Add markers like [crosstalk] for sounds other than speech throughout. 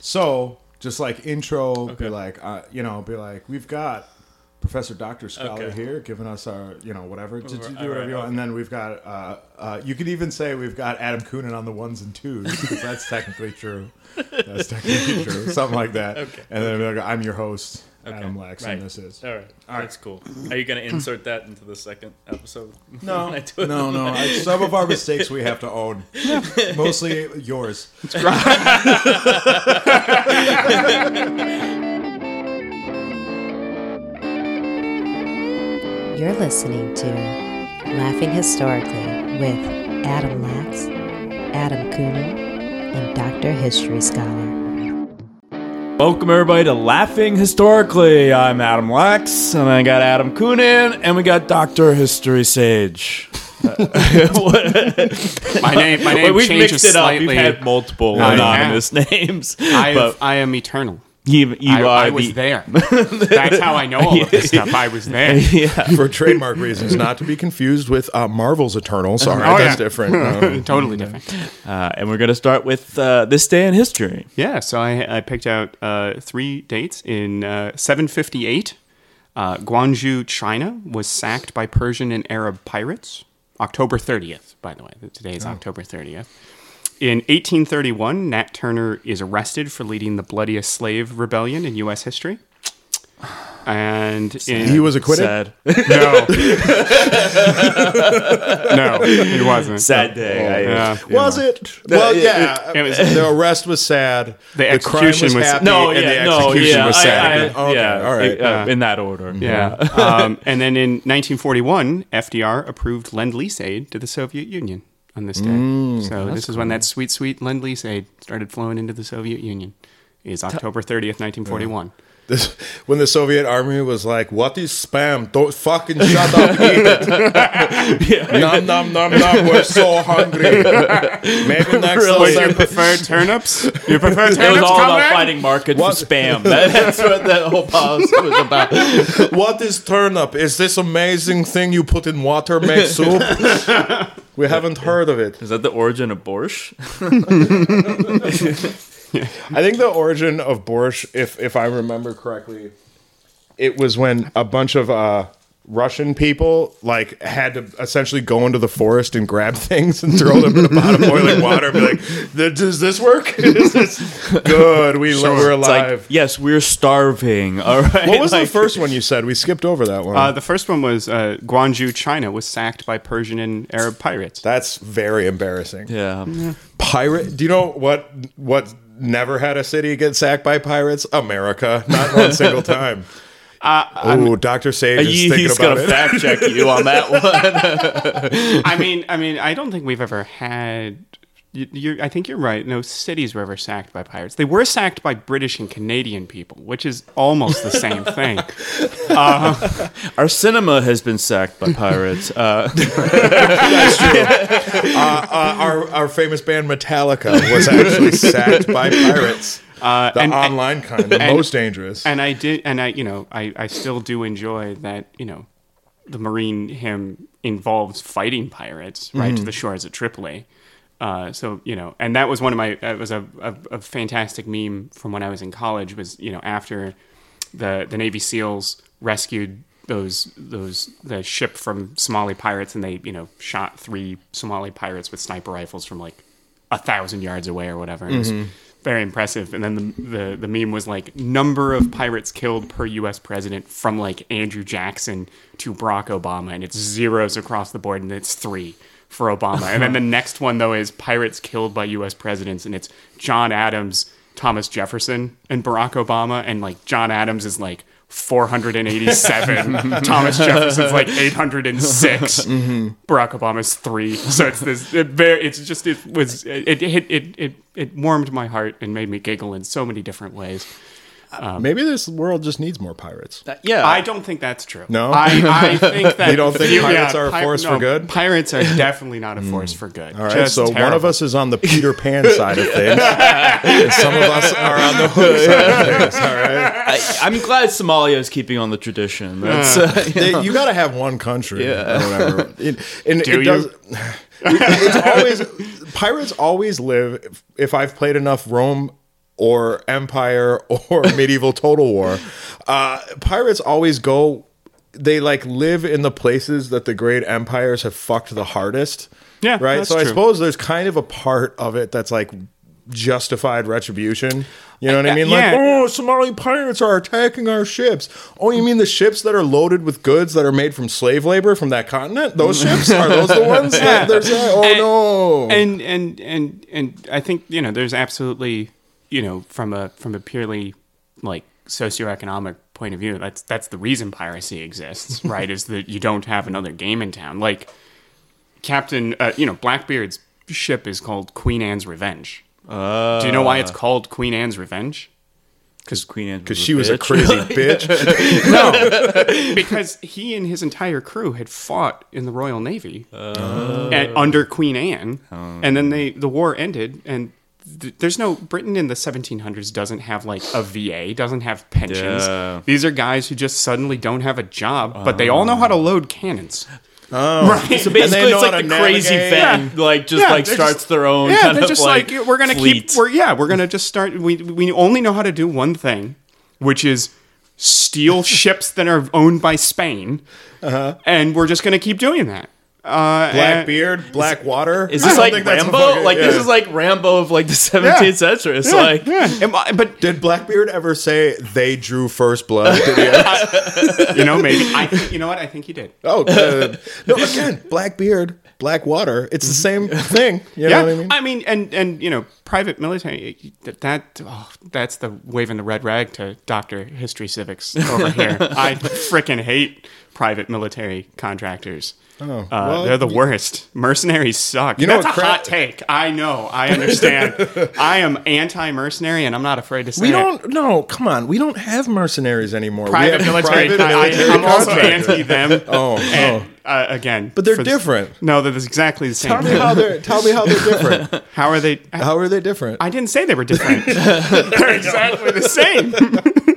So just like intro, be like, uh, you know, be like, we've got Professor Doctor Scholar Okay. here giving us our, you know, whatever. Just do Alright, whatever you want. okay. And then we've got, uh, uh, you could even say we've got Adam Coonan on the ones and twos because that's technically true. That's technically true. [laughs] Something like that. Okay. And then be like, I'm your host, Okay. Adam Lex, Right. and this is. All right. All right. that's cool. Are you gonna insert that into the second episode? [laughs] No, When I do no, no. I, some of our mistakes we have to own. [laughs] Mostly yours. It's crazy. You're listening to Laughing Historically with Adam Lax, Adam Coonan, and Dr. History Scholar. Welcome everybody to Laughing Historically. I'm Adam Lax, and I got Adam Coonan, and we got Doctor History Sage. [laughs] My name, my name We've changes mixed it up. slightly. We've had multiple I anonymous [laughs] names, I, but I am eternal. You, you I, are I was the, there. That's how I know all of [laughs] this stuff. I was there. Yeah, For trademark reasons, not to be confused with uh, Marvel's Eternals. Sorry, Oh, that's yeah. different. [laughs] Um, totally different. uh, and we're gonna start with uh, this day in history. Yeah, so I, I picked out uh, three dates. In uh, 758, uh, Guangzhou, China was sacked by Persian and Arab pirates. October 30th, by the way. Today is October 30th. In 1831, Nat Turner is arrested for leading the bloodiest slave rebellion in U.S. history. And in, he was acquitted. Sad, no, [laughs] no, he wasn't. sad day. I- Yeah. Was it? Well, yeah. it was- the arrest was sad. The crime execution was- happy, No, and yeah, the no, execution yeah, was I- sad. I- okay, yeah, all right. uh, in that order. Yeah. um, and then in 1941, FDR approved Lend Lease aid to the Soviet Union on this day. Mm, so this is when that sweet, sweet Lend Lease aid started flowing into the Soviet Union. Is October 30th, 1941. This, when the Soviet army was like, "What is spam? Don't fucking shut up, [laughs] eat it." Nom nom nom nom. We're so hungry. Maybe next Really? time. you prefer [laughs] turnips? You prefer turnips? It was all about comrade? fighting markets What? for spam. [laughs] That- that's what that whole policy was about. What is turnip? Is this amazing thing you put in water make soup? we haven't heard of it. Is that the origin of borscht? [laughs] I think the origin of borscht, if if I remember correctly, it was when a bunch of uh, Russian people like had to essentially go into the forest and grab [laughs] things and throw them in a pot of boiling [laughs] water and be like, "Does this work? Is this good? We we're It's like, alive." yes, we're starving. All right. what was Like- the first one you said? We skipped over that one. Uh, the first one was uh, Guangzhou, China was sacked by Persian and Arab pirates. That's very embarrassing. Yeah. Pirate? Do you know what what never had a city get sacked by pirates? America, not one single [laughs] time. oh, Doctor Sage is He- thinking he's about gonna it. fact check you on that [laughs] one. I mean, I mean, I don't think we've ever had. You- You're, I think you're right. No cities were ever sacked by pirates. They were sacked by British and Canadian people, which is almost the same thing. [laughs] Our cinema has been sacked by pirates. [laughs] Uh, uh, our our famous band Metallica was actually sacked by pirates. Uh, The and, online kind, the and- most dangerous. and I did, and I, you know, I, I still do enjoy that. You know, the Marine hymn involves fighting pirates right to the shores of Tripoli. Uh, so you know, and that was one of my. That was a, a, a fantastic meme from when I was in college. Was you know after the the Navy SEALs rescued those those the ship from Somali pirates, and they you know shot three Somali pirates with sniper rifles from like a thousand yards away or whatever. It was very impressive. And then the, the the meme was like number of pirates killed per U.S. president from like Andrew Jackson to Barack Obama, and it's zeros across the board, and it's three for Obama. and then the [laughs] next one though is pirates killed by U.S. presidents, and it's John Adams, Thomas Jefferson, and Barack Obama, and like John Adams is like. 487. [laughs] Mm-hmm. Thomas Jefferson's like [laughs] 806. Mm-hmm. Barack Obama's three. So it's this. It very. It's just. It was. It. It. It. It. It warmed my heart and made me giggle in so many different ways. Um, Maybe this world just needs more pirates. Uh, yeah. I don't think that's true. No? I, I [laughs] think that You don't think yeah, pirates are a force for good? Pirates are [laughs] definitely not a force hmm. for good. All right, Just so one of us is on the Peter Pan [laughs] side of things, and some of us are on the Hook side of things. All right, I, I'm glad Somalia is keeping on the tradition. That's, uh, They- you got to have one country, Yeah. or whatever. It, and Do it you? does. It's always pirates always live. If, if I've played enough Rome or Empire or [laughs] medieval Total War. Uh, pirates always go. They like live in the places that the great empires have fucked the hardest. Yeah, right. so I suppose there's kind of a part of it that's like justified retribution. You know what I mean? yeah. Like, oh, Somali pirates are attacking our ships. Oh, you mean the ships that are loaded with goods that are made from slave labor from that continent? Those ships are those the ones [laughs] that they're saying? Oh no! and and and and I think you know there's absolutely you know from a from a purely like socioeconomic point of view that's that's the reason piracy exists [laughs] right is that you don't have another game in town like Captain uh, you know Blackbeard's ship is called Queen Anne's Revenge. Do you know why it's called Queen Anne's Revenge? Because Queen Anne Because she was a crazy [laughs] bitch. [laughs] No, because he and his entire crew had fought in the Royal Navy and, under Queen Anne, and then they the war ended, and th- there's no Britain in the 1700s doesn't have like a VA, doesn't have pensions. Yeah. These are guys who just suddenly don't have a job, but they all know how to load cannons. Oh. Right. So basically, it's like the crazy navigate. fan, like just Yeah, like starts just- their own. Yeah, kind they're of, just like, we're gonna fleet. keep. We're yeah, we're gonna just start. We we only know how to do one thing, which is steal [laughs] ships that are owned by Spain, uh-huh. and we're just gonna keep doing that. Uh, Black and- beard, black water. Is this like think that's a Rambo? fucking- like this is like Rambo of like the 17th century. It's Yeah, like yeah. Am I- but Did Blackbeard ever say they drew first blood? Did he [laughs] you know, maybe I. Think, you know what? I think he did. oh, good. No, again, Blackbeard, black water. It's the same thing. You yeah, know what I mean? and and you know, private military. That, that oh, that's the waving the red rag to Doctor History Civics over here. [laughs] I freaking hate private military contractors. Oh, uh, well, they're the worst. Mercenaries suck. You know that's what a cra- hot take. I know. I understand. [laughs] I am anti-mercenary, and I'm not afraid to say We it. don't. No, come on. We don't have mercenaries anymore. we Private have military. private I, military I'm also anti them. [laughs] Oh, And, uh, again, But they're for the- different. no, they're exactly the same. Tell me how they're. Tell me how they're [laughs] different. How are they? How are they different? I didn't say they were different. they're exactly the same.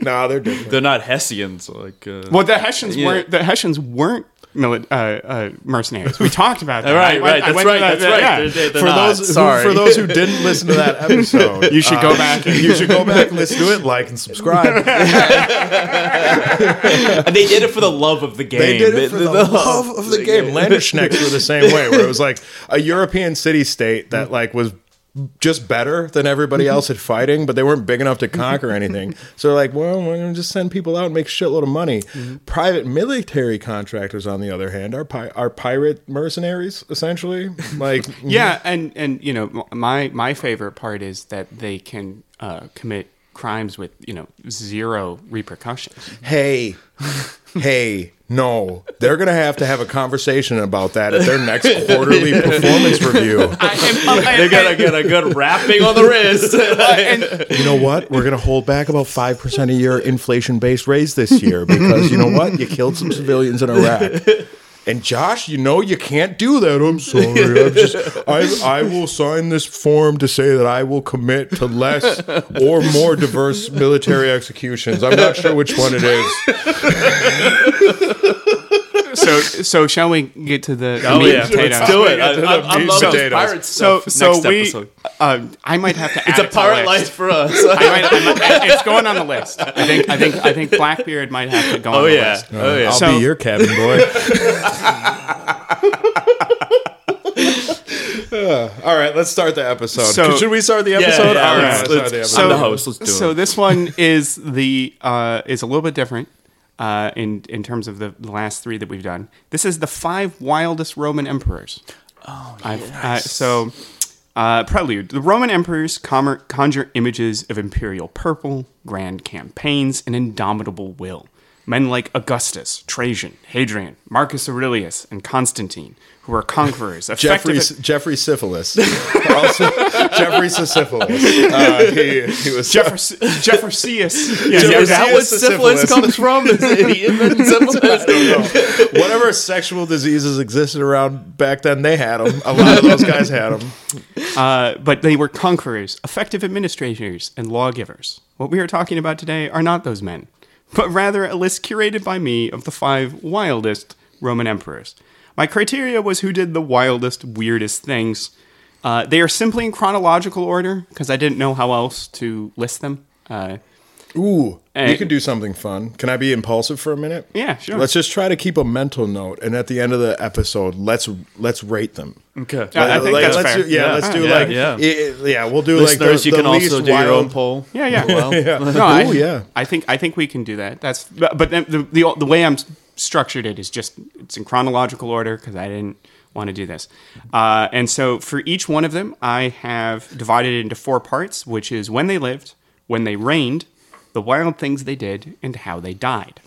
no, they're different. they're not Hessians. Like uh, Well, the Hessians Yeah. weren't. The Hessians weren't mili- uh, uh, mercenaries. We talked about that. [laughs] right, right. That's right. That's right. yeah. They're, they're, they're for not. those who, Sorry. for those who didn't listen to that [laughs] episode, You should go back and you should go back and listen to it, like and subscribe. [laughs] And they did it for the love of the game. They did it for the love of the game. Landsknechts were the same way, where it was like a European city state that like was just better than everybody mm-hmm. else at fighting, but they weren't big enough to [laughs] conquer anything. So they're like, well, we're gonna just send people out and make a shitload of money. Mm-hmm. Private military contractors, on the other hand, are pi- are pirate mercenaries essentially. Like, [laughs] Yeah, mm-hmm. and and you know my my favorite part is that they can uh, commit crimes with you know zero repercussions. hey, [laughs] hey, no, they're gonna have to have a conversation about that at their next quarterly [laughs] performance review. [laughs] [laughs] They're gonna get a good wrapping on the wrist. You know what? We're going to hold back about 5% a year inflation based raise this year because you know what? You killed some civilians in Iraq. And Josh, you know you can't do that. I'm sorry. I'm just [laughs] I I will sign this form to say that I will commit to less or more diverse military executions. I'm not sure which one it is. [laughs] so so shall we get to the Oh meat yeah, and potatoes? let's do it. I, Yeah, to I, the I'm meat loving this potatoes. pirate So stuff. so next we episode. uh, I might have to. [laughs] It's add a it to the pirate list. life for us. [laughs] I might, I might, it's going on the list. I think I think I think Blackbeard might have to go on oh the yeah, list. oh yeah. I'll So- be your cabin boy. Uh, [laughs] all right, let's start the episode. So- Should we start the episode? yeah, all right, let's- let's, let's- the I'm the host. Let's do so it. this one is the uh, is a little bit different uh, in in terms of the, the last three that we've done. This is the five wildest Roman emperors. Oh, uh, so. Uh, prelude. The Roman emperors conjure images of imperial purple, grand campaigns, and indomitable will. Men like Augustus, Trajan, Hadrian, Marcus Aurelius, and Constantine, who were conquerors, Jeffrey at- Jeffrey syphilis. [laughs] also, Jeffrey syphilis. Uh, he, he was Jeffers- Jeffersius. Yeah, Is yeah, that what Syphilis. syphilis comes from? Is it he invented [laughs] syphilis? whatever sexual diseases existed around back then. They had them. A lot of those guys had them. Uh, but they were conquerors, effective administrators, and lawgivers. What we are talking about today are not those men, but rather a list curated by me of the five wildest Roman emperors. My criteria was who did the wildest, weirdest things, Uh, they are simply in chronological order because I didn't know how else to list them. Uh, Ooh, Hey. we could do something fun. Can I be impulsive for a minute? yeah, sure. Let's just try to keep a mental note, and at the end of the episode, let's let's rate them. Okay. Yeah, I think that's let's fair. Do, yeah, Yeah. let's do Yeah, like yeah. yeah, yeah we'll do Listeners, like the, you the can also least do your own poll. yeah, yeah. [laughs] Well, [laughs] No, I, yeah. I think I think we can do that. That's but, but then the, the the way I'm structured it is just it's in chronological order because I didn't want to do this. Uh, and so for each one of them, I have divided it into four parts, which is when they lived, when they reigned, the wild things they did, and how they died.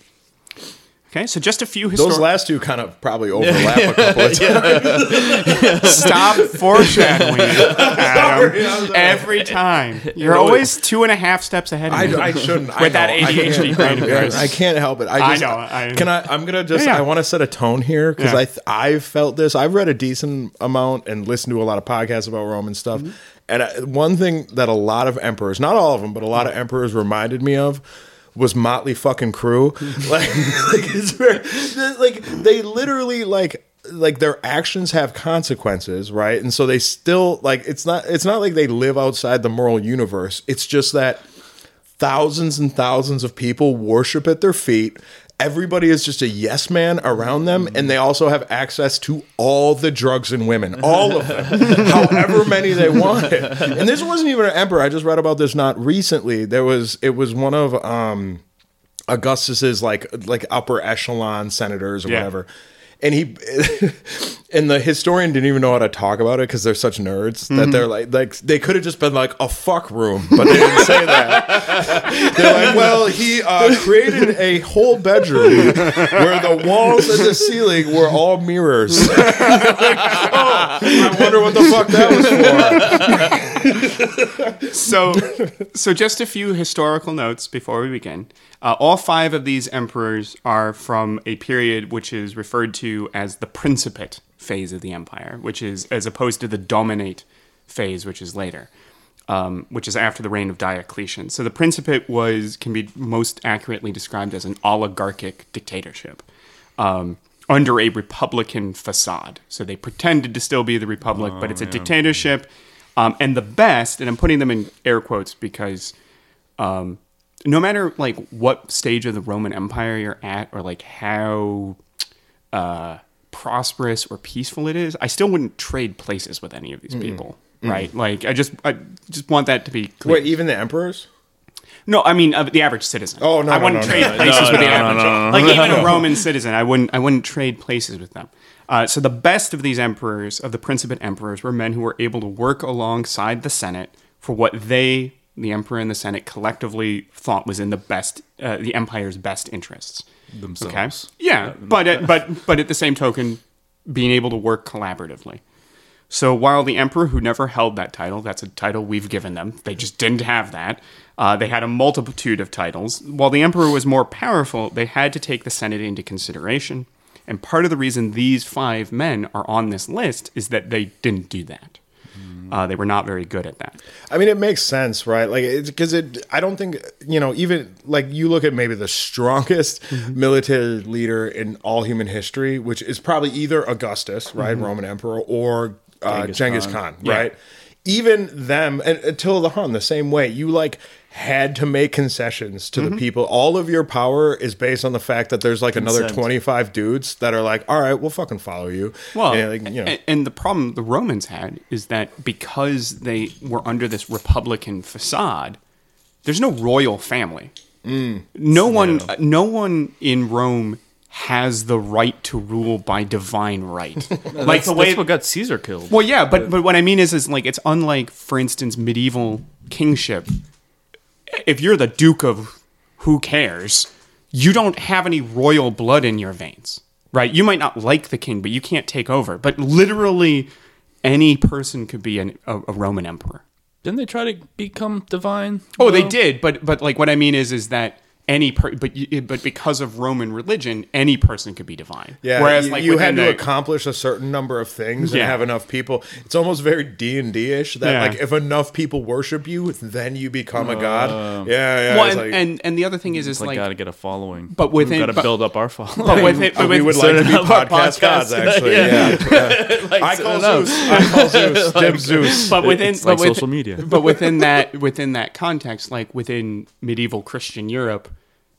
Okay, so just a few Those last two kind of probably [laughs] overlap a couple of times. [laughs] Stop foreshadowing, [laughs] Adam. Every time you're always two and a half steps ahead of I, me. I shouldn't. I With that. I ADHD can't- brain of yours. I can't help it. I, I just, know, I- can I? I'm gonna just. Yeah, yeah. I want to set a tone here because Yeah. I, I've felt this. I've read a decent amount and listened to a lot of podcasts about Roman stuff. Mm-hmm. And one thing that a lot of emperors, not all of them, but a lot of emperors reminded me of was Mötley fucking Crüe. [laughs] like, like it's very, like they literally like like their actions have consequences, right? And so they still like it's not it's not like they live outside the moral universe. It's just that thousands and thousands of people worship at their feet. Everybody is just a yes man around them, and they also have access to all the drugs and women, all of them, [laughs] however many they want And this wasn't even an emperor. I just read about this not recently. There was it was one of um, Augustus's like like upper echelon senators or Yeah. whatever. And he [laughs] and the historian didn't even know how to talk about it because they're such nerds that they're like like they could have just been like a fuck room, but they didn't say that. [laughs] They're like, well, he uh, created a whole bedroom where the walls and the ceiling were all mirrors. [laughs] Like, oh, I wonder what the fuck that was for. so, so just a few historical notes before we begin. Uh, all five of these emperors are from a period which is referred to as the Principate phase of the empire, which is as opposed to the Dominate phase, which is later, um, which is after the reign of Diocletian. So the Principate was can be most accurately described as an oligarchic dictatorship. Um, under a republican facade. So they pretended to still be the republic, but it's a dictatorship. Um, and the best, and I'm putting them in air quotes because um, no matter like what stage of the Roman Empire you're at, or like how uh, prosperous or peaceful it is, I still wouldn't trade places with any of these people. Right? Like I just I just want that to be clear. Wait, even the emperors? No, I mean uh, the average citizen. Oh, no, I no, wouldn't no, trade no, places with the average. Like even a [laughs] Roman citizen, I wouldn't. I wouldn't trade places with them. Uh, so the best of these emperors, of the Principate emperors, were men who were able to work alongside the Senate for what they, the emperor and the Senate, collectively thought was in the best, uh, the empire's best interests. Themselves. Okay. Yeah, but at, but but at the same token, being able to work collaboratively. So while the emperor, who never held that title, that's a title we've given them, they just didn't have that. Uh, they had a multitude of titles. While the emperor was more powerful, they had to take the Senate into consideration. And part of the reason these five men are on this list is that they didn't do that. Uh, they were not very good at that. I mean, it makes sense, right? Like, it's because it. I don't think you know. Even like you look at maybe the strongest Mm-hmm. military leader in all human history, which is probably either Augustus, right, Mm-hmm. Roman emperor, or uh, Genghis, Khan, Yeah. right? Even them, and Attila the Hun, the same way. You like had to make concessions to Mm-hmm. the people. All of your power is based on the fact that there's like another twenty five dudes that are like, all right, we'll fucking follow you. Well, And, like, you know, and, and the problem the Romans had is that because they were under this republican facade, there's no royal family. Mm. no one, no one in Rome has the right to rule by divine right. [laughs] like That's, the way. that's what got Caesar killed. well, yeah, but but what I mean is, is like it's unlike, for instance, medieval kingship. If you're the Duke of who cares, you don't have any royal blood in your veins, right? You might not like the king, but you can't take over. But literally, any person could be an, a, a Roman emperor. Didn't they try to become divine? Oh, they did, but but like what I mean is is that any per, but you, but because of Roman religion, any person could be divine. Yeah, Whereas you, like you had to the- accomplish a certain number of things and have enough people. It's almost very D and D ish that Yeah. like if enough people worship you, then you become a god. Yeah, yeah. well, and, like- and and the other thing is is like, like, gotta get a following. But within- got to build up our following. but within, but Uh, we with- would like to be Set up our podcast gods, actually. Yeah. Yeah. [laughs] I call set Zeus. I call Zeus. [laughs] Dim Zeus. but within It's but like with- social media. but within that within that context like within medieval christian europe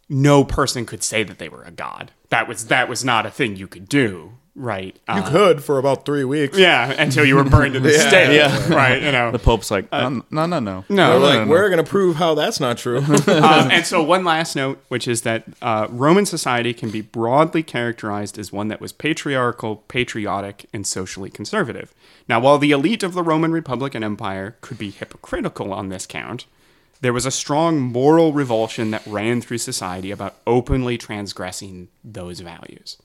no person could say that they were a god that was that was not a thing you could do right You Uh, could for about three weeks. yeah until you were burned to the [laughs] Yeah. stake Yeah. right you know the Pope's like, no, no, no, no. They're no like, we're going to prove how that's not true. [laughs] um, [laughs] and so one last note, which is that uh, Roman society can be broadly characterized as one that was patriarchal, patriotic, and socially conservative. Now, while the elite of the Roman Republic and Empire could be hypocritical on this count, there was a strong moral revulsion that ran through society about openly transgressing those values.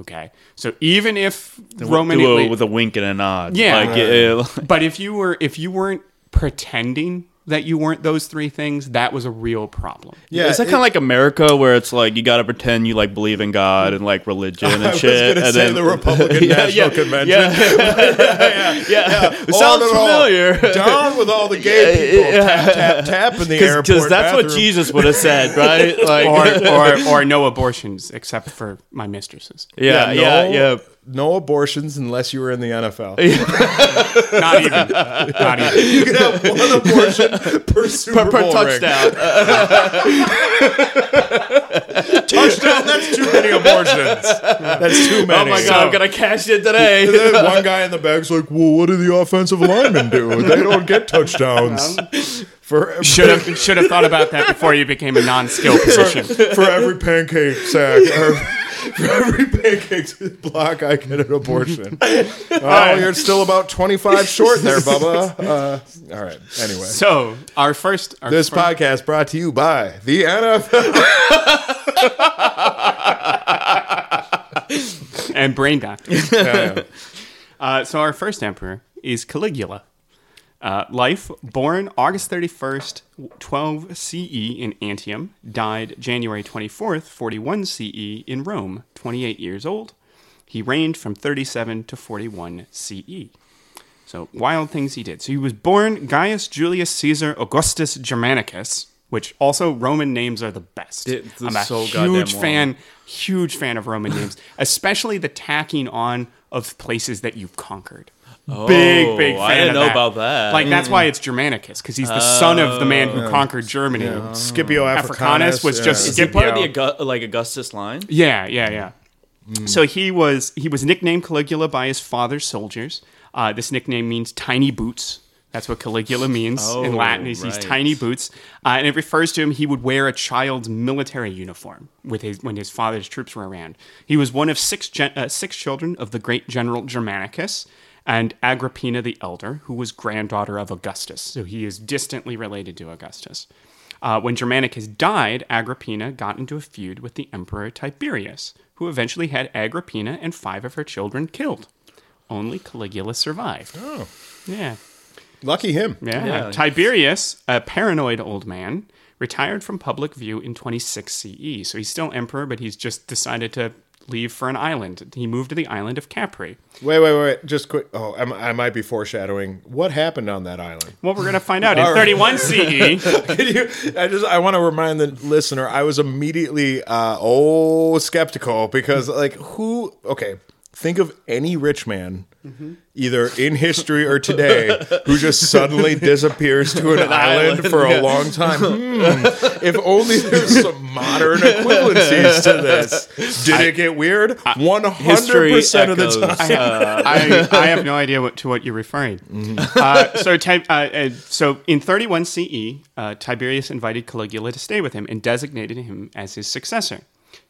Okay, so even if the, Roman Do a- elite- with a wink and a nod. Yeah. Like, yeah, but if you were if you weren't pretending that you weren't those three things, that was a real problem. Yeah, is that kind of like America, where it's like you got to pretend you like believe in God and like religion [laughs] and I shit? gonna and say the Republican [laughs] National Convention. [laughs] Yeah, yeah, It On sounds and on. familiar. Down with all the gay people. Tap, tap, tap in the airport. Because that's what. Jesus would have said, right? Like, or, or or no abortions except for my mistresses. yeah, yeah, no, yeah. No abortions unless you were in the NFL. [laughs] Not even. Not even. You can have one abortion per Super Per, per Bowl touchdown. [laughs] Touchdown. That's too many abortions. That's too oh many. Oh my god, I'm gonna cash it today. [laughs] One guy in the back's like, "Well, what do the offensive linemen do? They don't get touchdowns um, for Should have should have thought about that before you became a non-skill position. for every pancake sack or [laughs] for every pancake block. I get an abortion. [laughs] Oh, you're still about 25 short there, Bubba. [laughs] Uh, all right. Anyway, So our first our this first, podcast brought to you by the NFL. and brain guy. Yeah, yeah. Uh, so our first emperor is Caligula. Uh, life born August 31st, 12 CE in Antium, died January 24th, 41 CE in Rome, 28 years old. He reigned from 37 to 41 CE. So, wild things he did. So, he was born Gaius Julius Caesar Augustus Germanicus, which also Roman names are the best. It- I'm a so huge long. fan, huge fan of Roman names, [laughs] especially the tacking on of places that you've conquered. Big, big fan Oh, I didn't of know that. about that. Like that's why it's Germanicus because he's the son of the man who conquered Germany. Scipio Africanus Africanus was yeah. just Is he part of the Scipio. Like Augustus line? Yeah, yeah, yeah. So he was he was nicknamed Caligula by his father's soldiers. Uh, this nickname means tiny boots. That's what Caligula means in Oh, Latin. He's right. tiny boots, uh, and it refers to him. He would wear a child's military uniform with his when his father's troops were around. He was one of six gen- uh, six children of the great general Germanicus and Agrippina the elder, who was granddaughter of Augustus. So he is distantly related to Augustus. Uh, when Germanicus died, Agrippina got into a feud with the emperor Tiberius, who eventually had Agrippina and five of her children killed. Only Caligula survived. Oh, Yeah. lucky him. Yeah. Yeah. Tiberius, a paranoid old man, retired from public view in 26 CE. So he's still emperor, but he's just decided to leave for an island. He moved to the island of Capri. Wait, wait, wait. Just quick. Oh, I'm, I might be foreshadowing. What happened on that island? Well, we're going to find out in 31 CE. [laughs] You, I just I want to remind the listener I was immediately uh oh skeptical because like who okay think of any rich man either in history or today who just suddenly [laughs] disappears to an, island, island, for yeah. a long time [laughs] Hmm. if only there's some modern equivalencies to this did it get weird 100% of the echoes. time [laughs] I, I have no idea what, to what you're referring. Uh, so, uh, uh, so in 31 CE, uh, Tiberius invited Caligula to stay with him and designated him as his successor.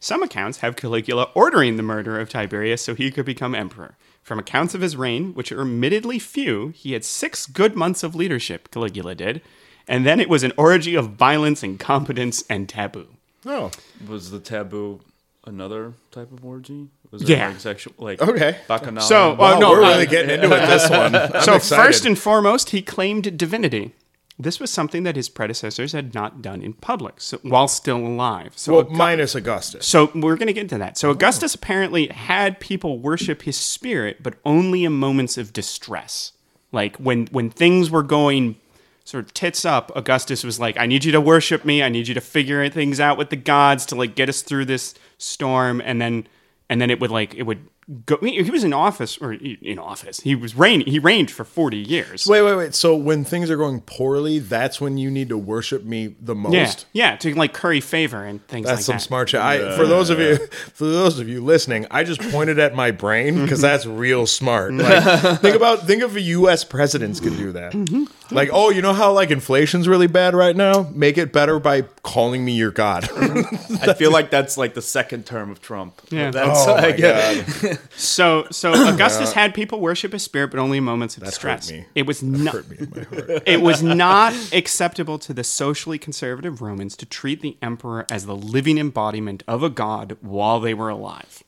Some accounts have Caligula ordering the murder of Tiberius so he could become emperor. From accounts of his reign, which are admittedly few, he had six good months of leadership, Caligula did, and then it was an orgy of violence, incompetence, and taboo. oh Was the taboo another type of orgy? Was it Yeah. like sexual, like Okay. bacchanal? So, Wow, uh, no, we're uh, really getting into it this one [laughs] I'm so excited. first and foremost, he claimed divinity. This was something that his predecessors had not done in public so, while still alive. So, Well, minus Augustus. so we're going to get into that. So Augustus oh. apparently had people worship his spirit, but only in moments of distress. Like when when things were going sort of tits up, Augustus was like, "I need you to worship me. I need you to figure things out with the gods to like get us through this storm." And then and then it would like it would go. He was in office or in office. He was reign. He reigned for forty years. Wait, wait, wait. So when things are going poorly, that's when you need to worship me the most. Yeah, yeah, to like curry favor and things That's like some that. smart shit. I, for those of you, for those of you listening, I just pointed at my brain because that's real smart. Mm-hmm. Like, [laughs] think about, think if U.S. presidents could do that. Mm-hmm. Like, oh, you know how like inflation's really bad right now? Make it better by calling me your god. I feel like that's like the second term of Trump. Yeah. That's oh my like, god. [laughs] So, so [coughs] Augustus had people worship his spirit, but only in moments of distress. me. It was not. Hurt me in my heart. [laughs] It was not acceptable to the socially conservative Romans to treat the emperor as the living embodiment of a god while they were alive.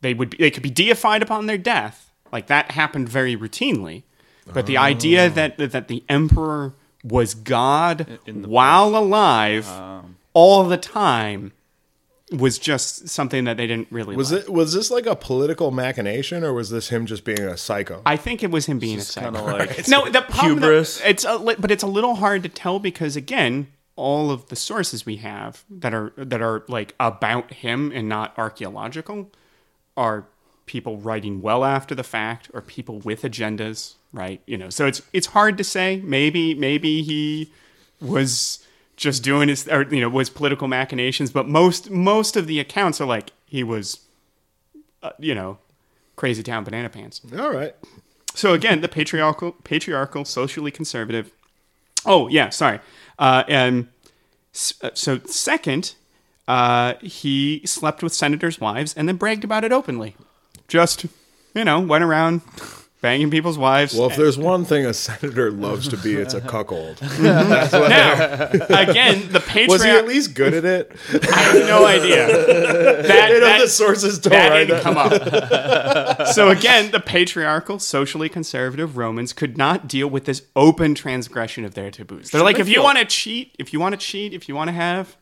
They would be, they could be deified upon their death, like that happened very routinely. But the idea ah. that that the emperor was God while alive all the time was just something that they didn't really Was like. it was this like a political machination or was this him just being a psycho? I think it was him being a psycho. like [laughs] no, the problem hubris. that- it's a, li- but it's a little hard to tell because again, all of the sources we have that are that are like about him and not archaeological are people writing well after the fact or people with agendas, right? You know, so it's it's hard to say. Maybe maybe he was just doing his or you know was political machinations, but most most of the accounts are like he was, uh, you know, crazy town banana pants. All right. So again, the patriarchal, patriarchal, socially conservative. Oh yeah, sorry. Uh, and uh, so second, uh, he slept with senators' wives and then bragged about it openly. Just you know, went around banging people's wives. Well, if there's one thing a senator loves to be, it's a cuckold. [laughs] now, again, the [laughs] Was he at least good at it? I have no idea. [laughs] That, You know, that- the sources don't that write didn't that. come up. so again, the patriarchal, socially conservative Romans could not deal with this open transgression of their taboos. They're like, they if you want to cheat, if you want to cheat, if you want to have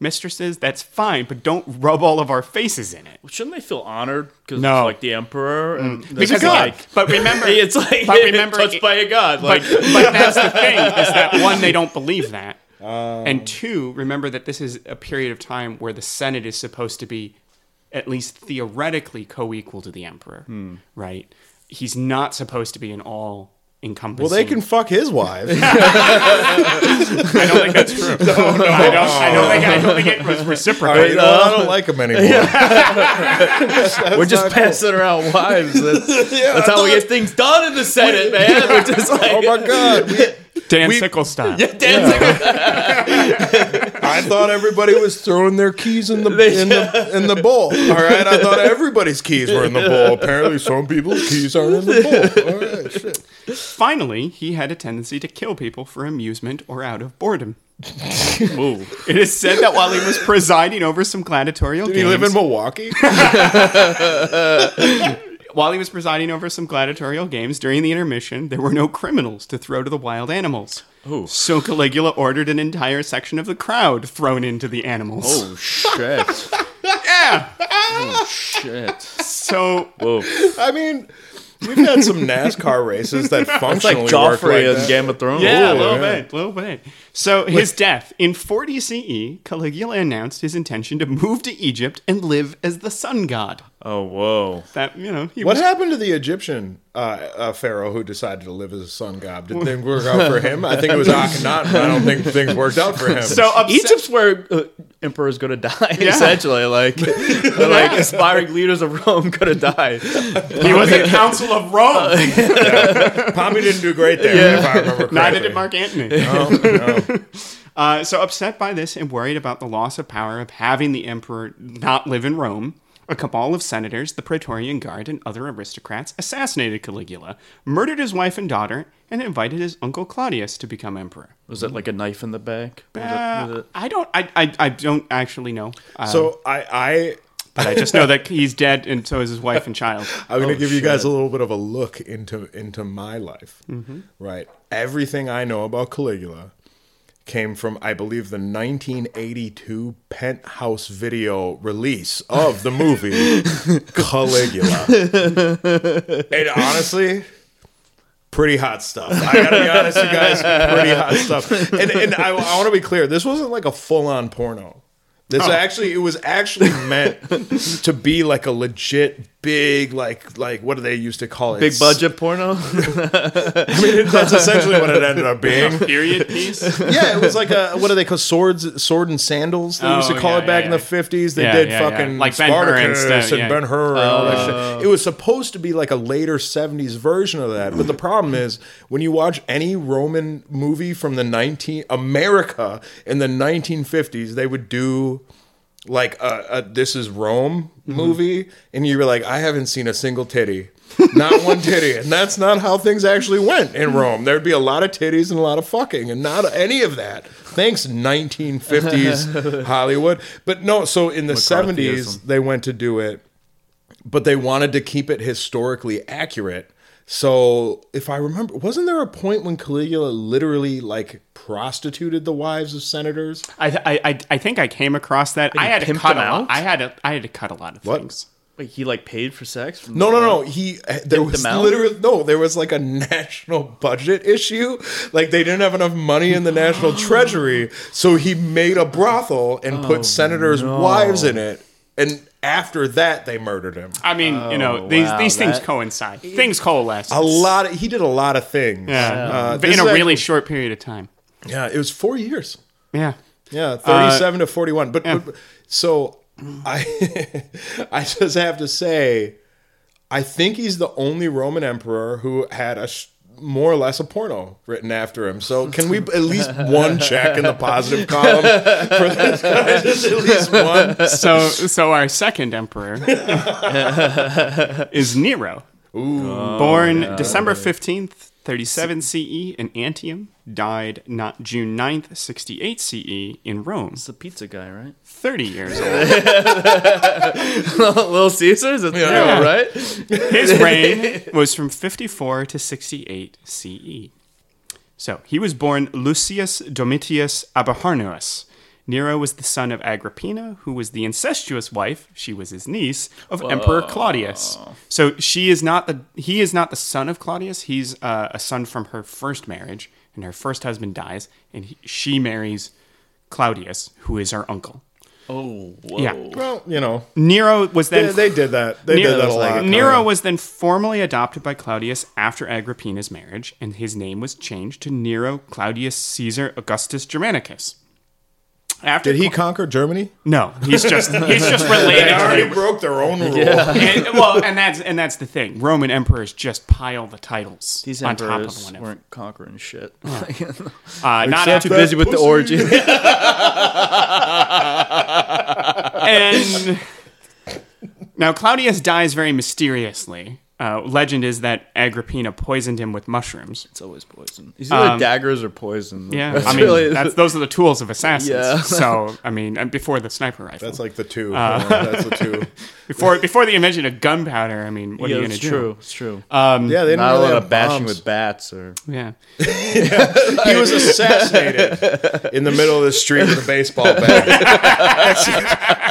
mistresses, that's fine, but don't rub all of our faces in it. Well, Shouldn't they feel honored because No. it's like the emperor and mm. this Because is like but remember, [laughs] it's like but [laughs] remember, touched by a god. Like but that's the thing is that one, they don't believe [laughs] that, um. and two, remember that this is a period of time where the Senate is supposed to be at least theoretically co-equal to the emperor, hmm. right? He's not supposed to be an all encompassing. Well, they can fuck his wives. [laughs] I don't think that's true. no, no, I don't. I don't think. I don't think it was reciprocal. You know, I don't like him [laughs] anymore. We're just passing around wives. That's, [laughs] that's how we get things done in the Senate, man. We're just like, Oh my god! We- Dan We- Sickle style. yeah dancing. [laughs] I thought everybody was throwing their keys in the in the in the bowl. [laughs] All right, I thought everybody's keys were in the bowl. [laughs] Apparently, some people's keys aren't in the bowl. All right, shit. Finally, he had a tendency to kill people for amusement or out of boredom. ooh, It is said that while he was presiding over some gladiatorial Did he live in Milwaukee? While he was presiding over some gladiatorial games during the intermission, there were no criminals to throw to the wild animals. Ooh. So Caligula ordered an entire section of the crowd thrown into the animals. oh shit, [laughs] yeah. oh shit. So Whoa, I mean, we've had some NASCAR races that It's like functionally work like Joffrey in that. Game of Thrones. Yeah, a little yeah. bit, a little bit. So his death in 40 CE, Caligula announced his intention to move to Egypt and live as the sun god. oh whoa. That you know, he What was happened to the Egyptian uh, uh, pharaoh who decided to live as a sun god? Did things work out for him? I think it was [laughs] Akhenaten. I don't think things worked out for him. so upset. Egypt's where uh, emperor's gonna die. [laughs] Essentially, like [laughs] like aspiring leaders of Rome could have died. he was a council of Rome. Pompey didn't do great there, if I remember correctly. Neither did Mark Antony. No, no. [laughs] Uh, so upset by this and worried about the loss of power of having the emperor not live in Rome, a cabal of senators, the Praetorian Guard, and other aristocrats assassinated Caligula, murdered his wife and daughter, and invited his uncle Claudius to become emperor. Was it like a knife in the back? Was it- was Uh, it- I don't. I, I. I don't actually know. Uh, So I, I but I just know that he's dead, and so is his wife and child. [laughs] I'm going to Oh, give you guys a little bit of a look into into my life. Mm-hmm. Right, everything I know about Caligula came from, I believe, the 1982 Penthouse video release of the movie [laughs] Caligula. and honestly. Pretty hot stuff. I gotta be honest, you guys. Pretty hot stuff. And, and I, I want to be clear. This wasn't like a full-on porno. This Oh. actually, it was actually meant to be like a legit big, like, like what do they used to call it? Big budget porno. [laughs] [laughs] I mean, that's essentially what it ended up [laughs] being. Period piece. Yeah, it was like a what do they call swords, sword and sandals? They used to Oh, call yeah, it back yeah, in the fifties. They Yeah, did yeah, yeah. fucking Like Ben-Hur and Spartacus stuff, and yeah. Ben Hur and all that oh. shit. It was supposed to be like a later seventies version of that, but the problem is when you watch any Roman movie from the nineteen America in the nineteen fifties, they would do like a, a "This Is Rome" mm-hmm. movie, and you were like, I haven't seen a single titty. not one [laughs] titty, and that's not how things actually went in Rome. There'd be a lot of titties and a lot of fucking, and not any of that. Thanks, 1950s [laughs] Hollywood. But no, so in the 70s they went to do it, but they wanted to keep it historically accurate. So if I remember, wasn't there a point when Caligula literally like prostituted the wives of senators? I, I, I, I think I came across that. I had to cut them a lot. out? I had to, I had to cut a lot of What? things. Wait, he like paid for sex? From No, no, no. He uh, there was them literally no. There was like a national budget issue. Like they didn't have enough money in the national [gasps] treasury, so he made a brothel and Oh, put senators' wives in it. And after that, they murdered him. I mean, you know, these wow, these things that- coincide. Things coalesce. A lot. Of, he did a lot of things. yeah, Uh, in a really actually- short period of time. yeah. It was four years. Yeah. Yeah, thirty-seven Uh, to forty-one. But, but so I, [laughs] I just have to say, I think he's the only Roman emperor who had a sh- more or less a porno written after him. So can we at least [laughs] one check in the positive column for this guy? Just [laughs] at least one. So so our second emperor [laughs] is Nero. Born oh, December 15th, 37 CE in Antium, died not June 9th, 68 CE in Rome. It's the pizza guy, right? 30 years [laughs] old. Little Caesars? It's Yeah. Nero, right? [laughs] His reign was from 54 to 68 CE. So he was born Lucius Domitius Ahenobarbus. Nero was the son of Agrippina, who was the incestuous wife, she was his niece, of Emperor Claudius. So she is not the he is not the son of Claudius. He's uh, a son from her first marriage, and her first husband dies, and he, she marries Claudius, who is her uncle. Oh, whoa. Yeah. Well, you know, Nero was then they, they did that. They Nero did that a was like- lot. Nero was then formally adopted by Claudius after Agrippina's marriage, and his name was changed to Nero Claudius Caesar Augustus Germanicus. After Did he conquer Germany? No, he's just [laughs] he's just They related. already to him. broke their own rule. [laughs] And, well, and that's and that's the thing. Roman emperors just pile the titles These on top of emperors one another. weren't conquering shit. [laughs] Uh, not Except after Too busy with the pussy. orgy. and now Claudius dies very mysteriously. Uh, legend is that Agrippina poisoned him with mushrooms. It's always poison. These are Um, daggers or poison. Yeah, That's I mean, really- that's, [laughs] those are the tools of assassins. Yeah. [laughs] So, I mean, and before the sniper rifle, That's like the two. Uh, that's the two. [laughs] before before the invention of gunpowder. I mean, what yeah, are you going it's to true. do? It's true. Yeah, they didn't Not a really lot have of bashing bombs. with bats or. Yeah, He was assassinated in the middle of the street with a baseball bat. That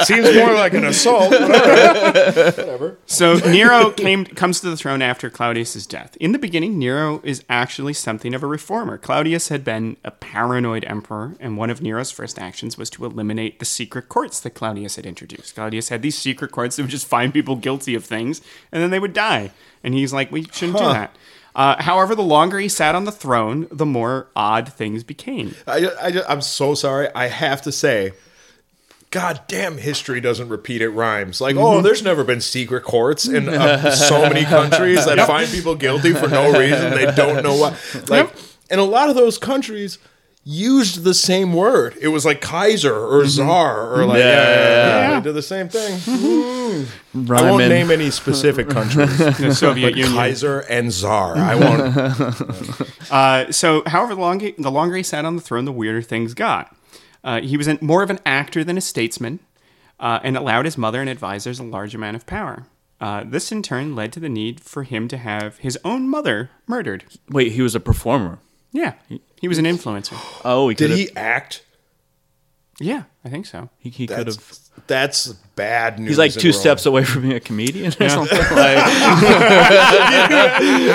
seems, seems more like an assault. but. Whatever. So Nero came comes to the throne after Claudius's death. In the beginning, Nero is actually something of a reformer. Claudius had been a paranoid emperor, and one of Nero's first actions was to eliminate the secret courts that Claudius had introduced. Claudius had these secret courts that would just find people guilty of things, and then they would die. And he's like, we shouldn't do that. Uh, however, the longer he sat on the throne, the more odd things became. I, I, I'm so sorry. I have to say, God damn, history doesn't repeat it rhymes. Like, oh, there's never been secret courts in uh, so many countries that [laughs] find people guilty for no reason. They don't know why. Like, and a lot of those countries used the same word. It was like Kaiser or Czar or like, yeah, yeah, yeah, yeah. they did the same thing. Mm. I won't name any specific countries. [laughs] The Soviet Union. Kaiser and Czar. I won't. [laughs] Uh, so, however, longer, the longer he sat on the throne, the weirder things got. Uh, he was an, more of an actor than a statesman. uh, and allowed his mother and advisors a large amount of power. Uh, this in turn led to the need for him to have his own mother murdered. Wait, he was a performer. Yeah, he was an influencer. [gasps] Oh, he Did could he act? Yeah, I think so. He, he could have. That's, that's bad news. He's like two Rome. steps away from being a comedian or something. [laughs] Like, you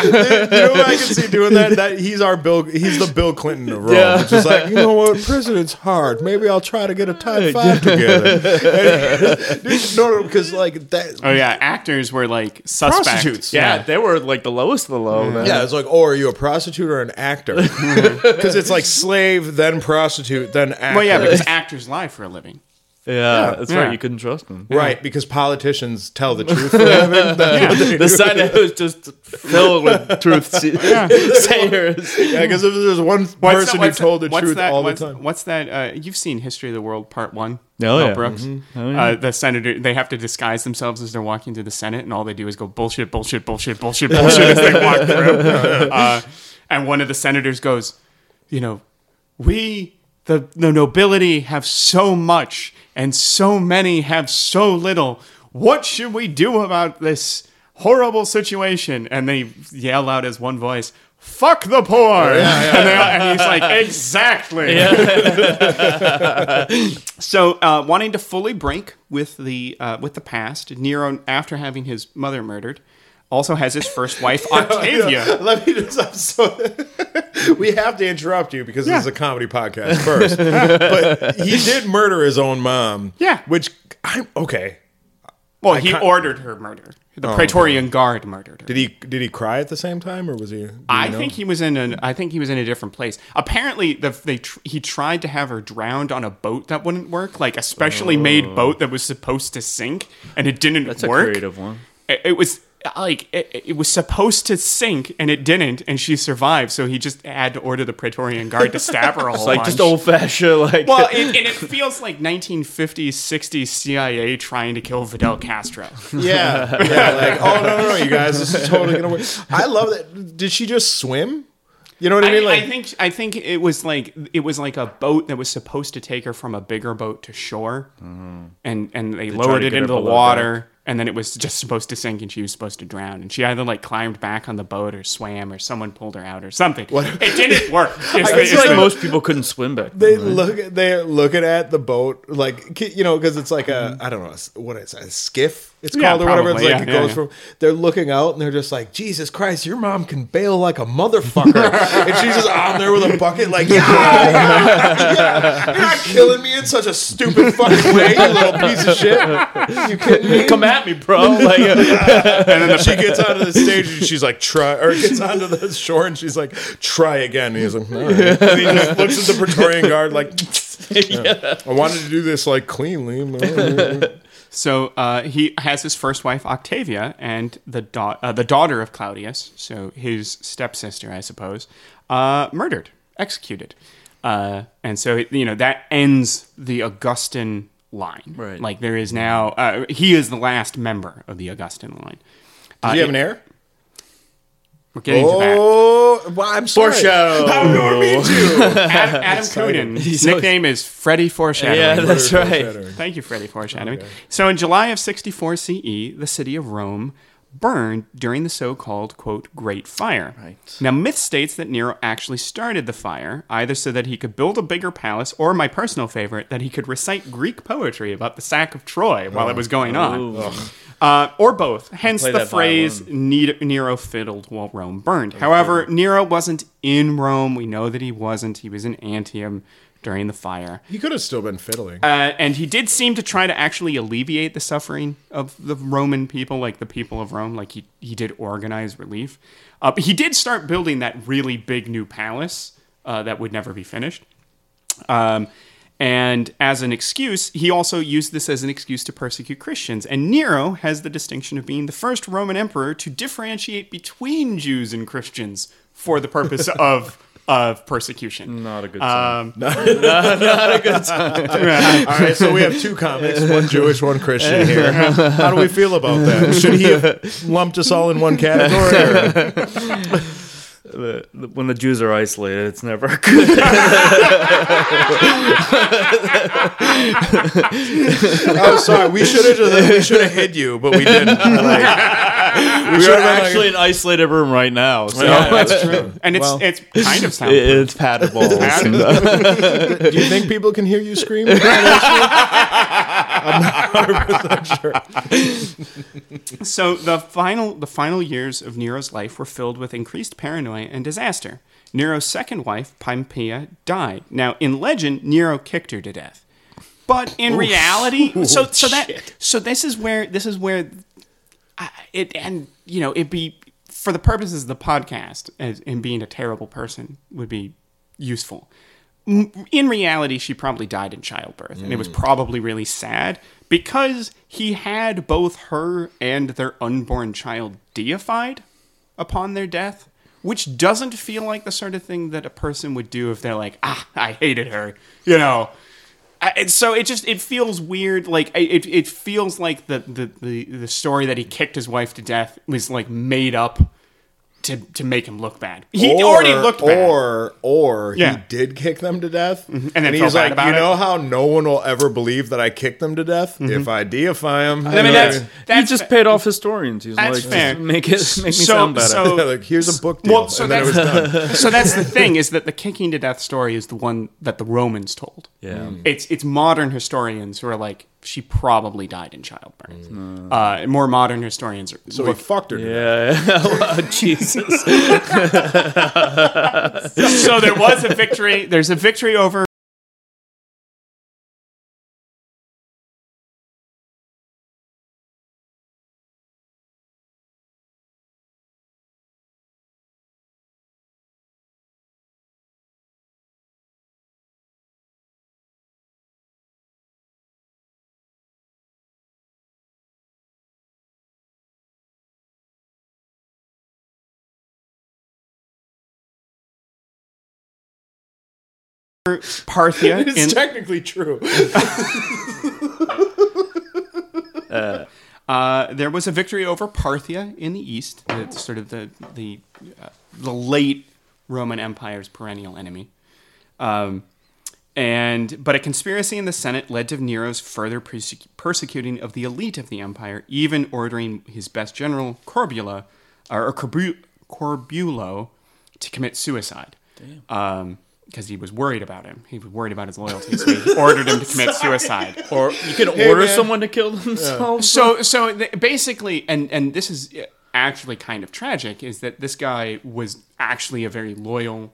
know what I can see doing that? That he's our Bill. He's the Bill Clinton of Rome. Yeah. Just like you know what, [laughs] president's hard. Maybe I'll try to get a top five together. [laughs] Dude, no, no, because like that. Oh yeah, actors were like suspect. Prostitutes. yeah, they were like the lowest of the low. Mm-hmm. then. Yeah, it's like, oh, are you a prostitute or an actor? Mm-hmm. Because it's like slave, then prostitute, then actor. Well, yeah, because actors lie for a living. Yeah, that's Yeah. right. You couldn't trust them. right, because politicians tell the [laughs] truth for a living. That's what they [laughs] The do. Senate was just filled with [laughs] truth se- sayers. Yeah, because if there's one What's person that- what's who told the what's truth that- all the what's, time. What's that? Uh, you've seen History of the World Part One? Oh, Mel yeah. Brooks. Oh, yeah. uh, the senator. They have to disguise themselves as they're walking through the Senate, and all they do is go bullshit, bullshit, bullshit, bullshit, bullshit as they walk through. Uh, and one of the senators goes, "You know, we the the nobility have so much, and so many have so little. What should we do about this horrible situation?" And they yell out as one voice. Fuck the poor, And, they- and he's like, exactly. [laughs] So, uh, wanting to fully break with the uh, with the past, Nero, after having his mother murdered, also has his first wife [laughs] Octavia. Let me just. I'm so, [laughs] we have to interrupt you because this is a comedy podcast first. but he [laughs] did murder his own mom. Yeah. Which I'm okay. Well, he can't- ordered her murder. The oh, Praetorian Guard murdered her. Did he did he cry at the same time or was he? I know? think he was in an. I think he was in a different place. Apparently, the, they tr- he tried to have her drowned on a boat that wouldn't work, like a specially made oh. boat that was supposed to sink, and it didn't That's a work. creative one. it, it was like it, it was supposed to sink and it didn't and she survived so he just had to order the Praetorian guard to stab her a whole It's like just old fashioned, like well it, and it feels like 1950s 60s cia trying to kill fidel castro Yeah, yeah. [laughs] Like, oh no, no, no, you guys, this is totally gonna work. I love that. Did she just swim? You know what I I, mean? I Like, think I think it was like it was like a boat that was supposed to take her from a bigger boat to shore, mm-hmm. and and they try lowered it into the below water, and then it was just supposed to sink, and she was supposed to drown, and she either like climbed back on the boat or swam, or someone pulled her out, or something. It didn't work. [laughs] It's, I it's guess like most people couldn't swim back. they then, right? look at they're looking at the boat, like you know, because it's like a I don't know a- what it's a skiff. It's Yeah, called or whatever. It's probably, like yeah, it goes yeah, from. They're looking out and they're just like, Jesus Christ, your mom can bail like a motherfucker, [laughs] and she's just on there with a bucket, like, yeah, yeah, yeah. you're not killing me in such a stupid fucking way, you little piece of shit. You kidding me? Come at me, bro. [laughs] Like, and then she gets onto the stage and she's like, try, or gets [laughs] onto the shore and she's like, try again. And he's like, all right. And he just looks at the Praetorian guard like, [laughs] I wanted to do this like cleanly. So uh, he has his first wife Octavia and the da- uh, the daughter of Claudius, so his stepsister, I suppose, uh, murdered, executed, uh, and so you know that ends the Augustan line. Right. Like there is now, uh, he is the last member of the Augustan line. Uh, Do you have an heir? We're getting to that. Oh, well, I'm sorry. Foreshadow. How do [laughs] I mean to? [laughs] Adam, Adam [laughs] Coonan. His He's always- nickname is Freddie Foreshadowing. yeah, that's right. Thank you, Freddie Foreshadowing. So, in July of 64 CE, the city of Rome burned during the so-called quote Great Fire. Right. Now, myth states that Nero actually started the fire, either so that he could build a bigger palace, or my personal favorite, that he could recite Greek poetry about the sack of Troy while it was going on. Uh, or both. Hence the phrase "Ne- Nero fiddled while Rome burned. However, Nero wasn't in Rome. We know that he wasn't. He was in Antium during the fire. He could have still been fiddling. Uh, and he did seem to try to actually alleviate the suffering of the Roman people, like the people of Rome. Like he, he did organize relief. Uh, but he did start building that really big new palace uh, that would never be finished. Um, and as an excuse, he also used this as an excuse to persecute Christians. And Nero has the distinction of being the first Roman emperor to differentiate between Jews and Christians for the purpose [laughs] of of persecution. Not a good sign. Um, [laughs] [laughs] All right, so we have two comics, one Jewish, one Christian here. How do we feel about that? Should he have lumped us all in one category? The- the- when the Jews are isolated, it's never good. [laughs] I'm sorry. We should have just we should have hid you, but we didn't. Like, we We're actually in an isolated room right now. So Yeah, that's true. And it's Well- it's kind of it- soundproof. it's padded walls. [laughs] Do you think people can hear you scream? I'm not 100% sure. So the final the final years of Nero's life were filled with increased paranoia and disaster. Nero's second wife, Poppaea, died. Now, in legend, Nero kicked her to death. But in reality, so so that so this is where this is where I, it and you know it'd be for the purposes of the podcast as and being a terrible person would be useful. In reality, she probably died in childbirth, and it was probably really sad because he had both her and their unborn child deified upon their death, which doesn't feel like the sort of thing that a person would do if they're like, ah, I hated her, you know. So it just it feels weird. Like it, it feels like the, the the the story that he kicked his wife to death was like made up to to make him look bad. He already looked bad. Or or Yeah. he did kick them to death, and then he's like, about you it." Mm-hmm. know how no one will ever believe that I kicked them to death if I deify them. I mean, that's He just fa- paid off historians. He's That's like, fair. [laughs] make it make me So- sound better. so- [laughs] like here's a book deal, Well, so and then it was that's- done. [laughs] so that's the thing is that the kicking to death story is the one that the Romans told. yeah. It's it's modern historians who are like she probably died in childbirth. Uh, and more modern historians are So look- he fucked her. Yeah. Wow, [laughs] Jesus. [laughs] so there was a victory. There's a victory over. Parthia [laughs] It's in, technically true. [laughs] Uh, there was a victory over Parthia in the east, the, sort of the the uh, the late Roman Empire's perennial enemy. Um, and but a conspiracy in the Senate led to Nero's further persecu- persecuting of the elite of the empire, even ordering his best general Corbula or Corbu- Corbulo to commit suicide. Um, because he was worried about him. He was worried about his loyalty, so he [laughs] ordered him to commit suicide. or you can order man. someone to kill themselves. So so th- basically, and and this is uh, actually kind of tragic, is that this guy was actually a very loyal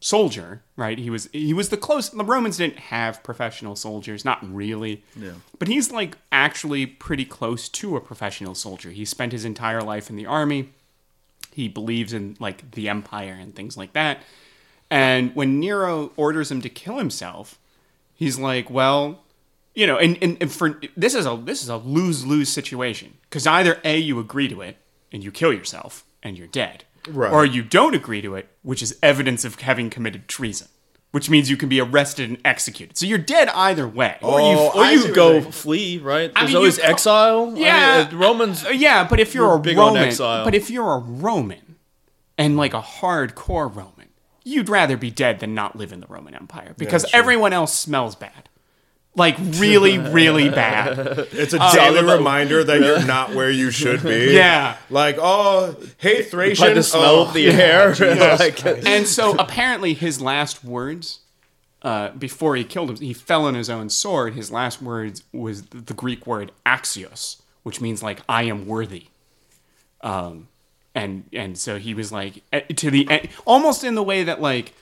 soldier, right? He was he was the close. The Romans didn't have professional soldiers, not really. Yeah. But he's like actually pretty close to a professional soldier. He spent his entire life in the army. He believes in like the empire and things like that. And when Nero orders him to kill himself, he's like, well, you know, and, and, and for this is a this is a lose lose situation because either a you agree to it and you kill yourself and you're dead, Right. or you don't agree to it, which is evidence of having committed treason, which means you can be arrested and executed. So you're dead either way. or you, Oh, or you go you're flee, right? I There's mean, always you co- exile. I Yeah. mean, uh, Romans. Uh, yeah, but if you're a big on Roman, exile. but if you're a Roman and like a hardcore Roman, you'd rather be dead than not live in the Roman Empire because that's true. everyone else smells bad. Like really, really [laughs] bad. It's a daily reminder that you're not where you should be. [laughs] Yeah. Like, oh, hey, Thracian. By the smell oh, of the hair. [laughs] Jesus like, And so apparently his last words uh, before he killed him, he fell on his own sword. His last words was the Greek word axios, which means like I am worthy. Um, and and so he was like eh, to the end, almost in the way that like,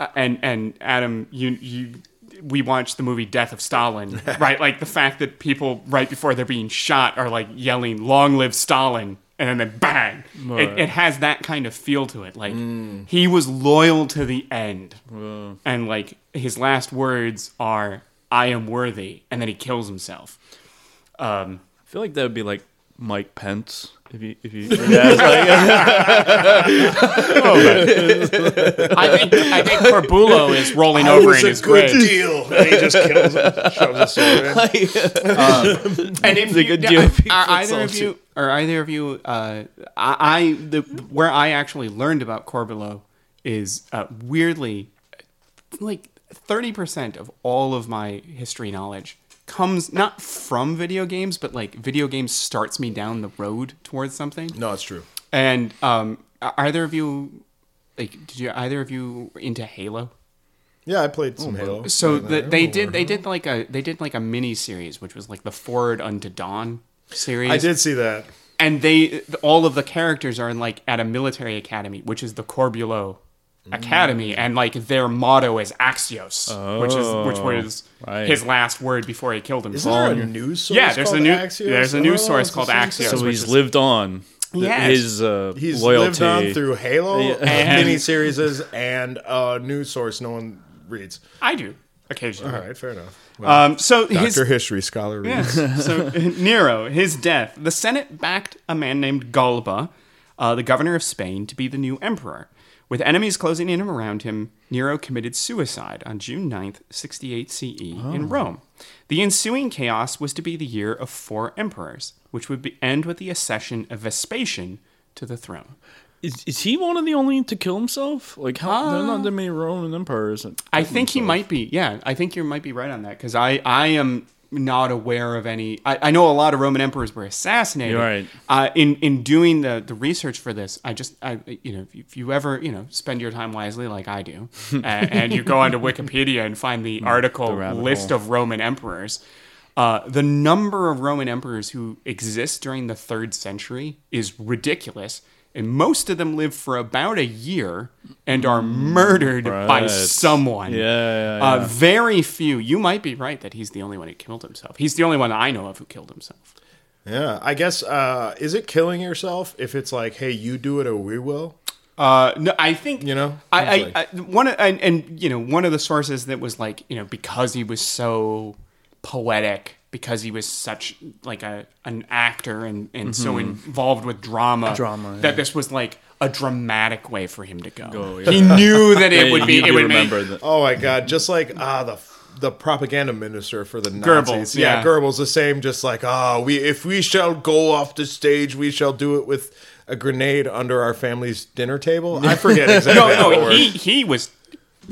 uh, and and Adam, you you. We watched the movie Death of Stalin, [laughs] right? Like the fact that people right before they're being shot are like yelling "Long live Stalin!" and then bang. It, it has that kind of feel to it. Like he was loyal to the end, and like his last words are "I am worthy," and then he kills himself. Um, I feel like that would be like Mike Pence. If you, if you, yeah, [laughs] I think I think Corbulo is rolling It over was in a his good grave. deal. And he just kills him, shoves a sword in. [laughs] And if a you, good yeah, GOP are either of you, or either of you, uh, I, I the where I actually learned about Corbulo is uh, weirdly, like thirty percent of all of my history knowledge comes not from video games, but like video games starts me down the road towards something. No, it's true. And um, are either of you like? Did you either of you into Halo? Yeah, I played some Halo. So the, they did they did like a they did like a mini series, which was like the Forward Unto Dawn series. I did see that. and they all of the characters are in like at a military academy, which is the Corbulo Academy, and like their motto is Axios, which is which was right. his last word before he killed himself Isn't himself. there a news source Yeah, there's a new- Axios? there's a news Oh, source it's called Axios. So he's is- lived on. Th- Yes. His uh, He's loyalty. lived on through Halo And- miniseries and a news source no one reads. I do occasionally. All right, fair enough. Well, Um, so his History scholar reads. Yes. [laughs] so [laughs] Nero, his death. The Senate backed a man named Galba, uh, the governor of Spain, to be the new emperor. With enemies closing in around him, Nero committed suicide on June 9th, 68 CE, in oh. Rome. The ensuing chaos was to be the year of four emperors, which would be, end with the accession of Vespasian to the throne. Is, is he one of the only to kill himself? Like, how, there are not that uh, many Roman emperors. I think he might be. Yeah, I think you might be right on that because I, I am not aware of any. I, I know a lot of Roman emperors were assassinated. Right. Uh, in in doing the the research for this, I just I you know if you ever you know spend your time wisely like I do, [laughs] uh, and you go onto Wikipedia and find the article rabbit list hole. of Roman emperors. Uh, the number of Roman emperors who exist during the third century is ridiculous, and most of them live for about a year and are murdered by Mm, someone. Yeah, yeah, Uh, very few. You might be right that he's the only one who killed himself. He's the only one I know of who killed himself. Yeah, I guess. Uh, is it killing yourself if it's like, hey, you do it or we will? Uh, no, I think You know? I, I, I one of, and, and you know one of the sources that was like you know because he was so poetic because he was such like a an actor and and so involved with drama Drama, that yeah. this was like a dramatic way for him to go. Go, yeah. He knew [laughs] that it Yeah, would be it do would make remember that. Oh my god! Just like ah the the propaganda minister for the Goebbels, Nazis. yeah, yeah. Goebbels the same. Just like ah, we if we shall go off the stage, we shall do it with a grenade under our family's dinner table. I forget [laughs] exactly. no, how it no, he he was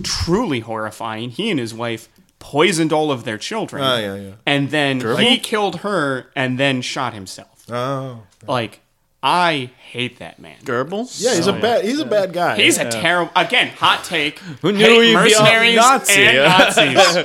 truly horrifying. He and his wife poisoned all of their children. Oh, yeah, yeah. And then he killed her and then shot himself. Oh, Like I hate that man. Goebbels? yeah, he's a bad he's a bad guy. He's a terrible again, hot take. [laughs] Who knew hate he'd be a mercenaries Nazi? and Nazis.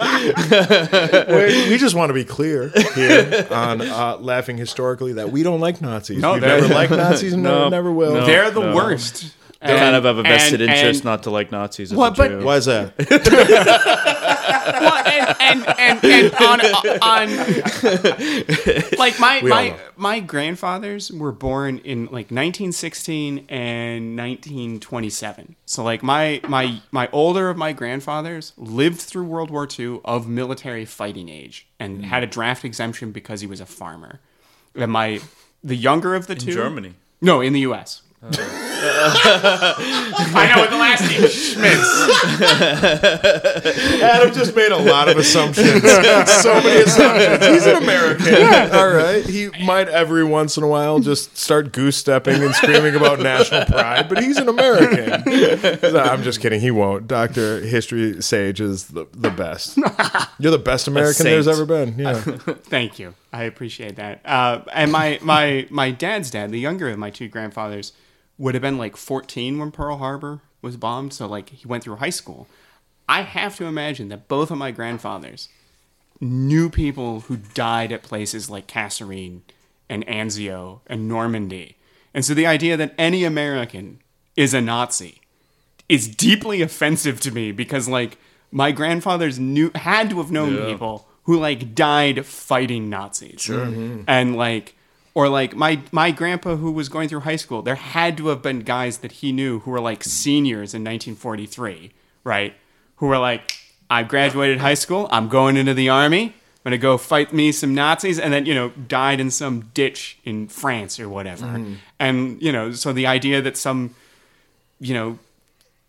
[laughs] we, we just want to be clear here on uh, laughing historically that we don't like Nazis. No, We've never liked Nazis and No, never, never will. no. They're the No. worst. They kind of have a vested and- interest and- not to like Nazis. As Well, a but- Jew. Why is that? [laughs] [laughs] well, and, and, and, and on, on like my We my my grandfathers were born in like 1916 and 1927. So like my my my older of my grandfathers lived through World War II of military fighting age and hmm. had a draft exemption because he was a farmer. And my the younger of the two Germany. No, in the U.S. [laughs] I know what the last name is. Schmitz. [laughs] Adam just made a lot of assumptions. [laughs] so many assumptions. He's an American. All right. He might every once in a while just start goose stepping and screaming about national pride, but he's an American. No, I'm just kidding. He won't. Dr. History Sage is the, the best. You're the best American there's ever been. Yeah. Thank you. I appreciate that. Uh, and my, my, my dad's dad, the younger of my two grandfathers, would have been like 14 when Pearl Harbor was bombed. So, like, he went through high school. I have to imagine that both of my grandfathers knew people who died at places like Kasserine and Anzio and Normandy. And so the idea that any American is a Nazi is deeply offensive to me because like my grandfathers knew had to have known Yeah. people who like died fighting Nazis. Sure. And like or like my my grandpa who was going through high school, there had to have been guys that he knew who were like seniors in 1943, right? Who were like I graduated high school, I'm going into the army. I'm gonna go fight me some Nazis, and then you know died in some ditch in France or whatever. Mm-hmm. And you know, so the idea that some you know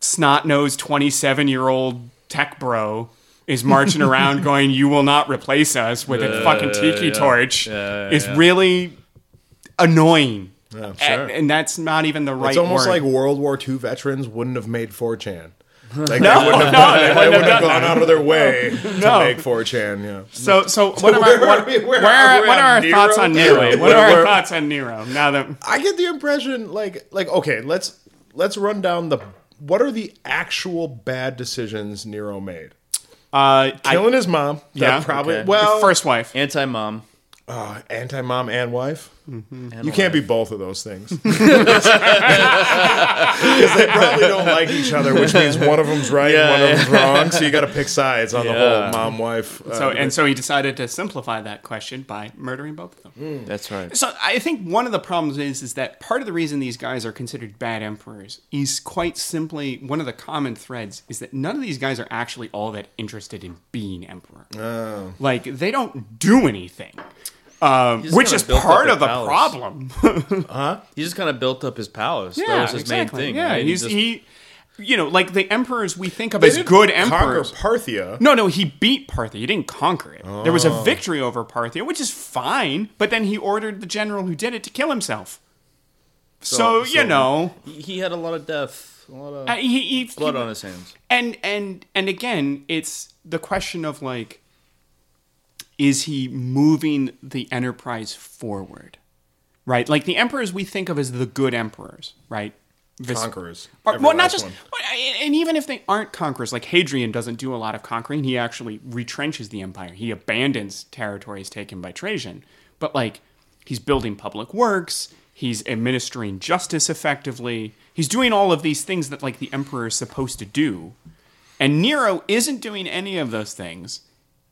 snot nosed 27 year old tech bro is marching [laughs] around going, You will not replace us with a fucking tiki yeah. torch Yeah, is yeah. really annoying. Yeah, And, and that's not even the right It's almost word. like World War II veterans wouldn't have made 4chan. [laughs] Like, no, they wouldn't have, no, gone, they they wouldn't have wouldn't have gone out of their way [laughs] to make 4chan. Yeah. So, so [laughs] what are, where our, are what, we? Where where are are, we what on are our Nero? thoughts on Nero? Nero. What are our Where- thoughts on Nero? Now that I get the impression, like, like okay, let's let's run down the what are the actual bad decisions Nero made? uh, Killing his mom. That Yeah, probably. okay. Well, first wife. Anti mom. uh, anti-mom and wife. Mm-hmm. You can't be both of those things [laughs] [laughs] because they probably don't [laughs] like each other, which means one of them's right, and one of them's wrong. So you got to pick sides on the whole mom-wife. Uh, So and so he decided to simplify that question by murdering both of them. That's right. So I think one of the problems is is that part of the reason these guys are considered bad emperors is quite simply one of the common threads is that none of these guys are actually all that interested in being emperor. Oh. Like they don't do anything. Um, which is part of the palace. problem. [laughs] He just kind of built up his palace. that was his exactly. main thing. Yeah, right? he's just- he, you know, like the emperors we think of they as didn't good conquer emperors. Parthia. No, no, he beat Parthia. He didn't conquer it. There was a Oh. victory over Parthia, which is fine. But then he ordered the general who did it to kill himself. So, you so- know, he, he had a lot of death, a lot of uh, he, he, blood he- on his hands. and and and again, it's the question of like, is he moving the enterprise forward? Right, like the emperors we think of as the good emperors, right? Vis- Conquerors. Or, well, not just, well, and even if they aren't conquerors, like Hadrian doesn't do a lot of conquering. He actually retrenches the empire. He abandons territories taken by Trajan. But like, he's building public works. He's administering justice effectively. He's doing all of these things that like the emperor is supposed to do. And Nero isn't doing any of those things.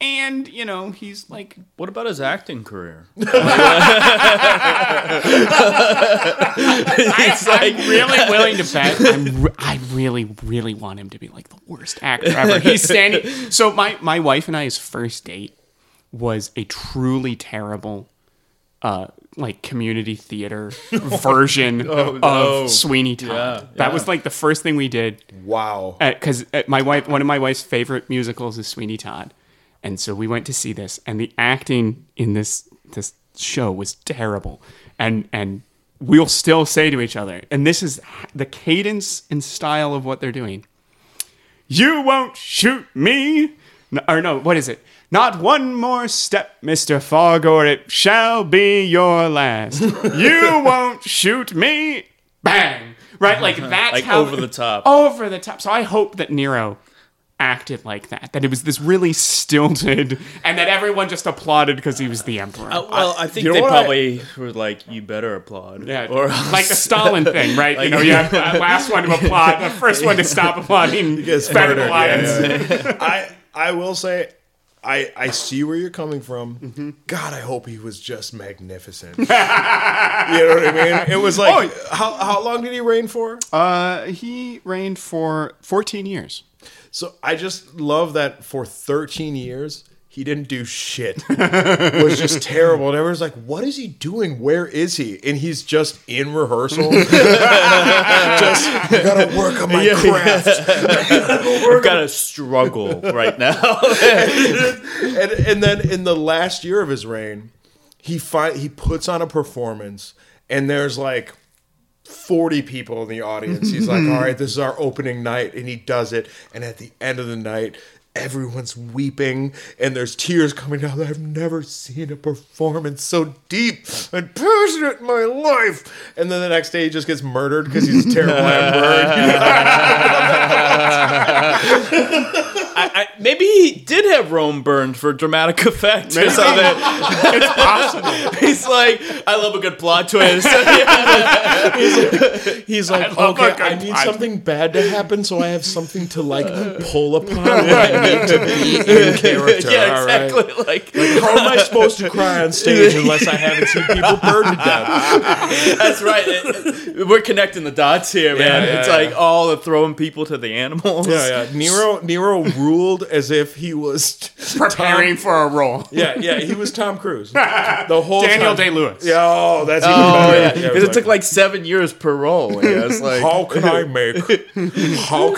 And you know, he's like What about his acting career? [laughs] I, I'm really willing to bet. [laughs] I'm re- I really, really want him to be like the worst actor ever. He's standing. [laughs] So my my wife and I's first date was a truly terrible, uh, like community theater version of Sweeney Todd. Yeah, that was like the first thing we did Wow. because uh, my wife, one of my wife's favorite musicals is Sweeney Todd, and so we went to see this, and the acting in this this show was terrible, and and we'll still say to each other, and this is the cadence and style of what they're doing. You won't shoot me, N- or no, what is it? Not one more step, Mister Fogg, or it shall be your last. [laughs] you won't shoot me, bang! Right, like uh-huh. that's Like how over the top. over the top. So I hope that Nero acted like that. That it was this really stilted, and that everyone just applauded because he was the emperor. Uh, well, I think you know they what I- probably were like, "You better applaud." yeah, Or like the Stalin thing, right? you [laughs] know, you have [laughs] the last one to applaud, the first one to stop applauding. [laughs] gets better murdered, lines. yeah, I I will say, I I see where you're coming from. Mm-hmm. God, I hope he was just magnificent. you know what I mean? It was like how how long did he reign for? Uh, he reigned for 14 years. So I just love that for 13 years he didn't do shit. [laughs] it was just terrible. And everyone's like, "What is he doing? Where is he?" And he's just in rehearsal. [laughs] just I gotta work on my [laughs] craft. I've got to struggle right now. and and then in the last year of his reign, he fi- he puts on a performance, and there's like. 40 people in the audience. He's like, [laughs] all right, this is our opening night. And he does it. And at the end of the night, everyone's weeping and there's tears coming down. I've never seen a performance so deep and passionate in my life. And then the next day, he just gets murdered because he's a terrible [laughs] emperor. [laughs] I, I, maybe he did have Rome burned for dramatic [laughs] effect or something. It's possible. [laughs] He's like, I love a good plot twist. [laughs] He's like, love okay, a good I need plot. something bad to happen, so I have something to like pull upon when I need to be in character. yeah, all right? exactly. Like, How am I supposed to cry on stage unless I haven't seen people burned to death? that's right. It- it- we're connecting the dots here, man. Yeah, it's yeah, like all the throwing people to the animals. Yeah, yeah. Nero, Nero ruled as if he was [laughs] Preparing for a role. Yeah, yeah. He was Tom Cruise [laughs] the whole Daniel. Day Lewis. Yeah, oh, that's oh, even Oh better. yeah, it because was it took like seven years per role. Yeah, it's like How can I make [laughs] how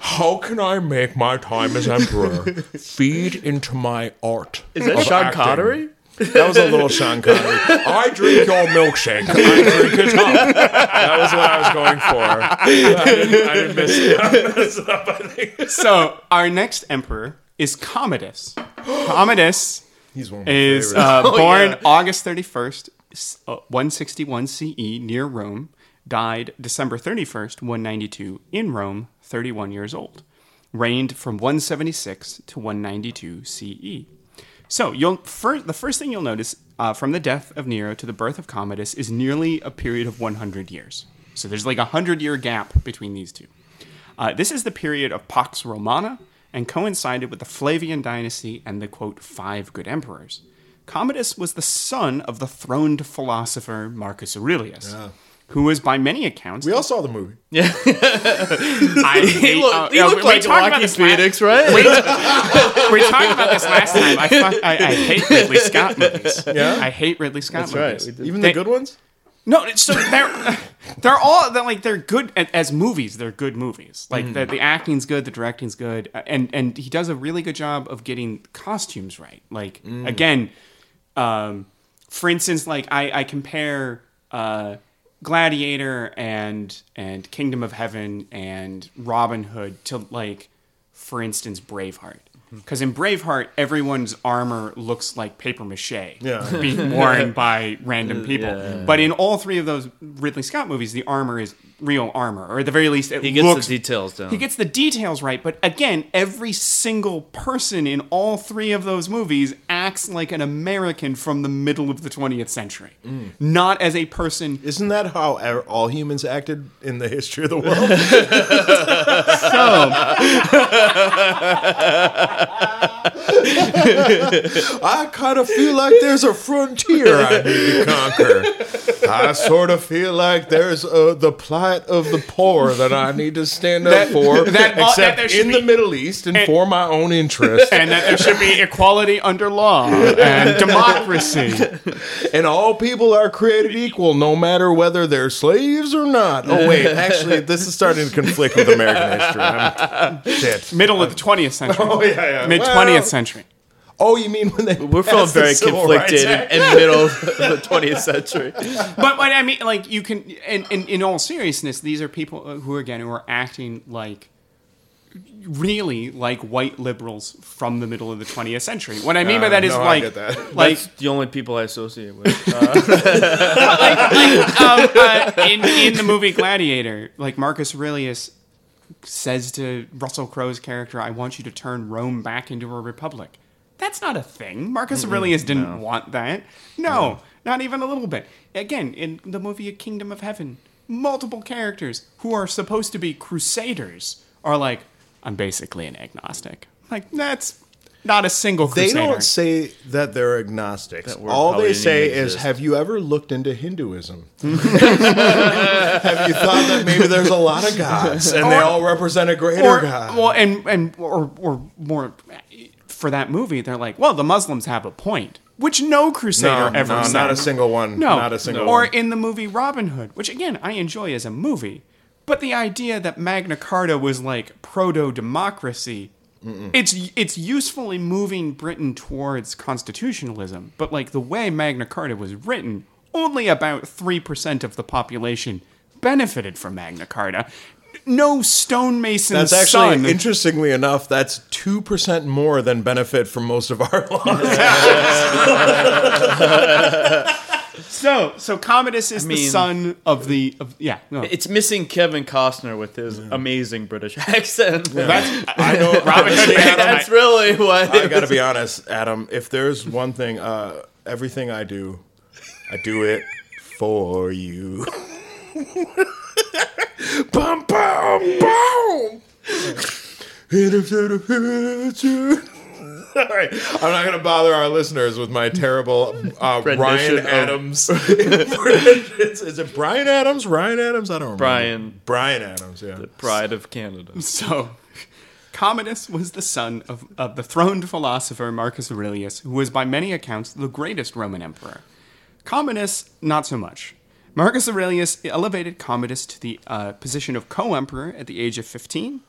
how can I make my time as emperor feed into my art? is that of Sean acting? Connery? That was a little Sean Connery. I drink your milkshake. I drink it up. That was what I was going for. I didn't, I didn't miss it. I messed up, I think. So our next emperor is Commodus. Commodus He's one of my is favorites. uh, [laughs] Oh, born yeah. August 31st, s- uh, 161 CE near Rome. Died December 31st, 192 in Rome, 31 years old. Reigned from 176 to 192 CE. So you'll fir- the first thing you'll notice uh, from the death of Nero to the birth of Commodus is nearly a period of 100 years. So there's like a 100 year gap between these two. Uh, this is the period of Pax Romana and coincided with the Flavian dynasty and the quote, five good emperors. Commodus was the son of the throned philosopher Marcus Aurelius, who was by many accounts. We all saw the movie. Yeah, [laughs] I [laughs] He, look, uh, he yeah, looked we- we like talked about Joaquin this last- Phoenix, right? [laughs] we talked about this last time. I, fuck, I, I hate Ridley Scott movies. Yeah? I hate Ridley Scott That's movies. we did. Even They- the good ones? No, so they're they're all they're like they're good as movies. They're good movies. Like the, the acting's good, the directing's good, uh, and and he does a really good job of getting costumes right. Like again, um, for instance, like I I compare uh, Gladiator and and Kingdom of Heaven and Robin Hood to like, for instance, Braveheart. Mm-hmm. Because in Braveheart, everyone's armor looks like paper mache Yeah. being worn [laughs] by random people. Yeah. But in all three of those Ridley Scott movies, the armor is real armor, or at the very least, it He gets looks. the details down. he gets the details right, but again, every single person in all three of those movies acts like an American from the middle of the 20th century, not as a person. Isn't that how all humans acted in the history of the world? [laughs] so. [laughs] I kind of feel like there's a frontier I need to conquer. I sort of feel like there's uh, the of the poor that I need to stand up That- for, that- except that in the Middle East and for my own interest. And that there should be equality under law and [laughs] democracy. and all people are created equal, no matter whether they're slaves or not. Oh wait, actually, this is starting to conflict with American history. I'm, [laughs] shit. Middle of the 20th century. Oh yeah, yeah. Mid 20th Well, century. Oh, you mean when they? We're feeling passed the very conflicted in, in the middle of the [laughs] 20th century. but, but I mean, like you can, in, in in all seriousness, these are people who are again who are acting like really like white liberals from the middle of the 20th century. What I mean by Uh, that is no, like that. like That's the only people I associate with. [laughs] Uh, um, uh, in in the movie Gladiator, like Marcus Aurelius says to Russell Crowe's character, "I want you to turn Rome back into a republic." That's not a thing. Marcus Aurelius didn't want that. No, not even a little bit. Again, in the movie A Kingdom of Heaven, multiple characters who are supposed to be crusaders are like, "I'm basically an agnostic." Like that's not a single They don't say that they're agnostics. That All they say is, exist. "Have you ever looked into Hinduism? [laughs] Have you thought that maybe there's a lot of gods and they all represent a greater or, god?" Well, and and or or more for that movie, they're like, well, the Muslims have a point, which no crusader no, ever no, said. not a single one. No, not a single one. Or in the movie Robin Hood, which again I enjoy as a movie, but the idea that Magna Carta was like proto democracy. It's it's usefully moving Britain towards constitutionalism, but like the way Magna Carta was written, only about three percent of the population benefited from Magna Carta. No stonemason's That's actually, son. interestingly enough, that's two percent more than benefit from most of our [laughs] laws. So, so Commodus is the mean- son of the of yeah. No. it's missing Kevin Costner with his amazing British accent. That's [laughs] I know. Robin Hood. Adam, That's [laughs] really what. I gotta be honest, Adam. If there's one thing, uh, everything I do, I do it for you. Bum bum bum. All right, I'm not gonna bother our listeners with my terrible uh, Rendition Ryan of- Adams. is, [laughs] is it Bryan Adams? Ryan Adams? I don't remember. Bryan, Bryan Adams. Yeah. The pride of Canada. So, Commodus was the son of, of the throned philosopher Marcus Aurelius, who was by many accounts the greatest Roman emperor. Commodus, not so much. Marcus Aurelius elevated Commodus to the uh, position of co emperor at the age of 15.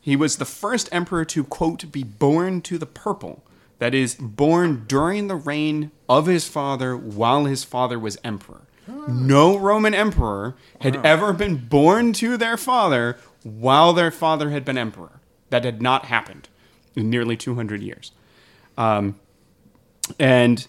He was the first emperor to, quote, be born to the purple, that is born during the reign of his father while his father was emperor. No Roman emperor had ever been born to their father while their father had been emperor. That had not happened in nearly 200 years. Um, and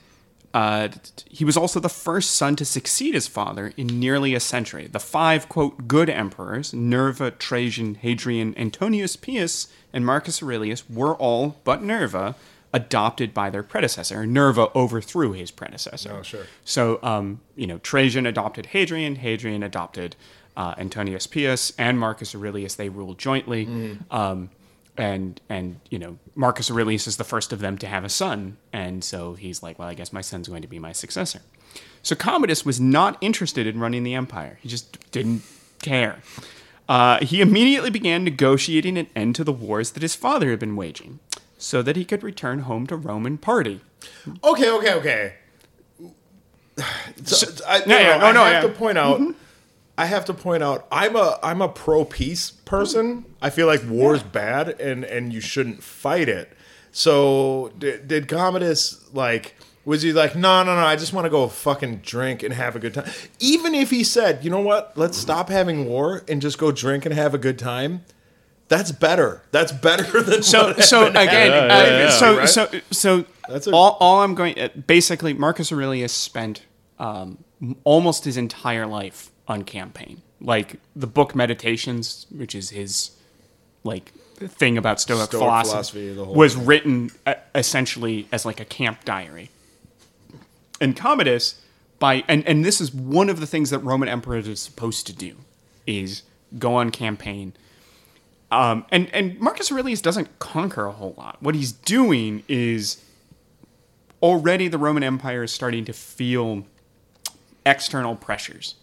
uh, he was also the first son to succeed his father in nearly a century. The five, quote, good emperors, Nerva, Trajan, Hadrian, Antonius Pius, and Marcus Aurelius, were all, but Nerva, adopted by their predecessor. Nerva overthrew his predecessor. Oh, sure. So, um, you know, Trajan adopted Hadrian, Hadrian adopted uh, Antonius Pius, and Marcus Aurelius. They ruled jointly. Um, and and you know Marcus Aurelius is the first of them to have a son, and so he's like, well, I guess my son's going to be my successor. So Commodus was not interested in running the empire; he just didn't care. Uh, he immediately began negotiating an end to the wars that his father had been waging, so that he could return home to Roman party. Okay, okay, okay. [sighs] So, I, yeah, yeah, no, oh, no, I have yeah. to point out. I have to point out. I'm a I'm a pro peace person. I feel like war's bad and and you shouldn't fight it. So did, did Commodus like? Was he like, no, no, no? I just want to go fucking drink and have a good time. Even if he said, you know what? Let's stop having war and just go drink and have a good time. That's better. That's better [laughs] than So what so happened again, at- uh, Yeah, so right? so so That's a- all all I'm going uh, basically Marcus Aurelius spent um, almost his entire life on campaign. Like the book Meditations, which is his like thing about Stoic, Stoic philosophy, philosophy, was thing. written uh, essentially as like a camp diary. And Commodus, by and and this is one of the things that Roman emperors are supposed to do, is go on campaign. Um, and and Marcus Aurelius doesn't conquer a whole lot. What he's doing is already the Roman Empire is starting to feel external pressures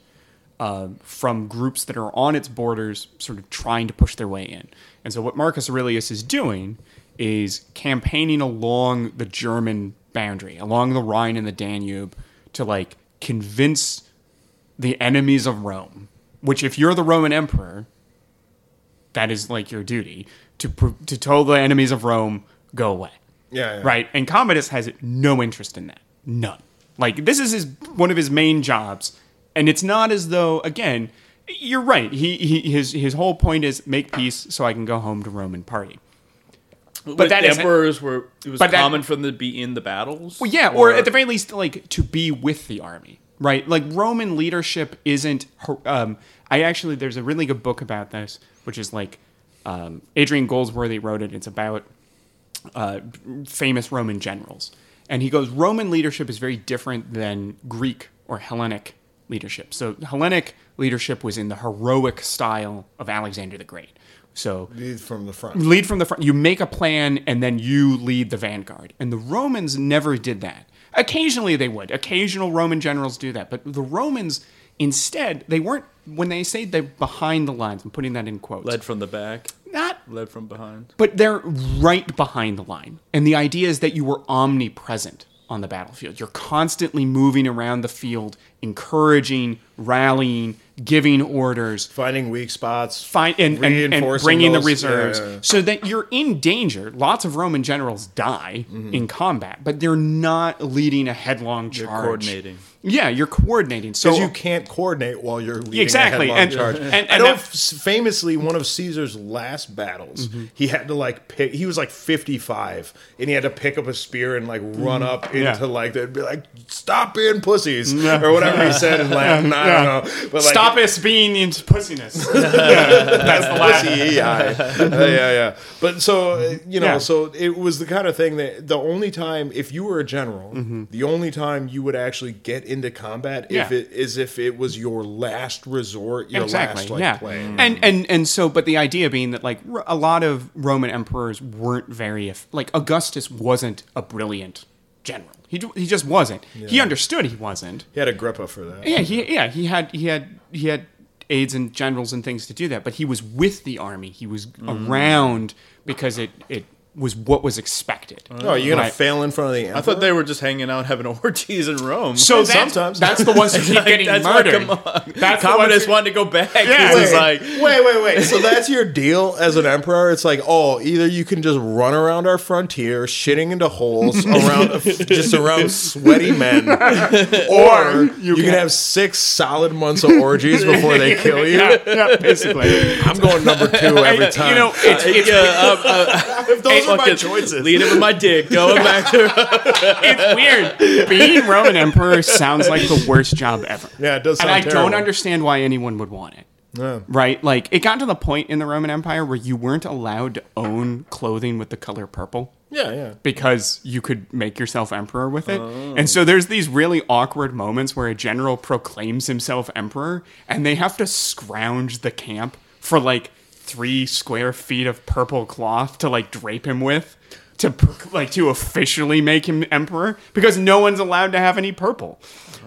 uh, from groups that are on its borders, sort of trying to push their way in. And so, what Marcus Aurelius is doing is campaigning along the German boundary, along the Rhine and the Danube, to like convince the enemies of Rome. Which, if you're the Roman emperor, that is like your duty to to tell the enemies of Rome go away. Yeah, yeah. Right. And Commodus has no interest in that. None. Like this is his one of his main jobs, and it's not as though again. You're right. He, he his his whole point is make peace so I can go home to Roman party. But that emperors were. It was but that- common for them to be in the battles. Well, yeah, or, at the very least, like to be with the army, right? Like Roman leadership isn't. Um, I actually, there's a really good book about this, which is like um, Adrian Goldsworthy wrote it. It's about uh, famous Roman generals, and he goes, Roman leadership is very different than Greek or Hellenic leadership. So Hellenic leadership was in the heroic style of Alexander the Great. So Lead from the front. lead from the front. You make a plan and then you lead the vanguard. And the Romans never did that. Occasionally they would. Occasional Roman generals do that. But the Romans, instead, they weren't, when they say they're behind the lines, I'm putting that in quotes. led from the back, not, led from behind. but they're right behind the line. And the idea is that you were omnipresent on the battlefield. You're constantly moving around the field, encouraging, rallying, giving orders Finding weak spots. find and, and, and Reinforcing bringing the reserves yeah, so that you're in danger. Lots of Roman generals die Mm-hmm. in combat, but they're not leading a headlong charge. You're coordinating. Yeah, you're coordinating. So you can't coordinate while you're leading Exactly, a and- charge. and- I and know that- f- famously one of Caesar's last battles, Mm-hmm. he had to like pick. He was like 55, and he had to pick up a spear and like run up into Mm-hmm. Yeah. like they'd be like, "Stop being pussies" [laughs] or whatever he said in Latin. [laughs] I don't know, but like, stop us being into pussiness. [laughs] That's the last. yeah, Uh, yeah, yeah. But so uh, you know, Yeah. so it was the kind of thing that the only time, if you were a general, the only time you would actually get into combat if Mm-hmm. It is if it was your last resort, your exactly last like yeah play. and and and so but the idea being that like a lot of roman emperors weren't very like augustus wasn't a brilliant general he, he just wasn't he understood he wasn't He had Agrippa for that. Yeah, he yeah he had he had he had aides and generals and things to do that, but he was with the army. He was around because it it was what was expected. Oh, you're gonna Right. fail in front of the emperor? I thought they were just hanging out having [laughs] orgies in Rome. So that's, sometimes. that's the ones who [laughs] keep Like, getting that's why- murdered. come on. That's the Commodus who- wanted to go back. Yeah. He was Wait, like, wait, wait, wait. [laughs] So that's your deal as an emperor? It's like, oh, either you can just run around our frontier, shitting into holes around, just around sweaty men, or you, can, have six solid months of orgies before they kill you. yeah, yeah, basically. I'm going number two every time. You know, it's, it's, yeah, uh, uh, if those are my choices. Lead him with my dick. Going back to [laughs] it's weird. Being Roman emperor sounds like the worst job ever. Yeah, it does And sound I don't understand why anyone would want it. Yeah. Right? Like, it got to the point in the Roman Empire where you weren't allowed to own clothing with the color purple. Yeah, yeah. because you could make yourself emperor with it. Oh. And so there's these really awkward moments where a general proclaims himself emperor and they have to scrounge the camp for like three square feet of purple cloth to like drape him with to like to officially make him emperor because no one's allowed to have any purple.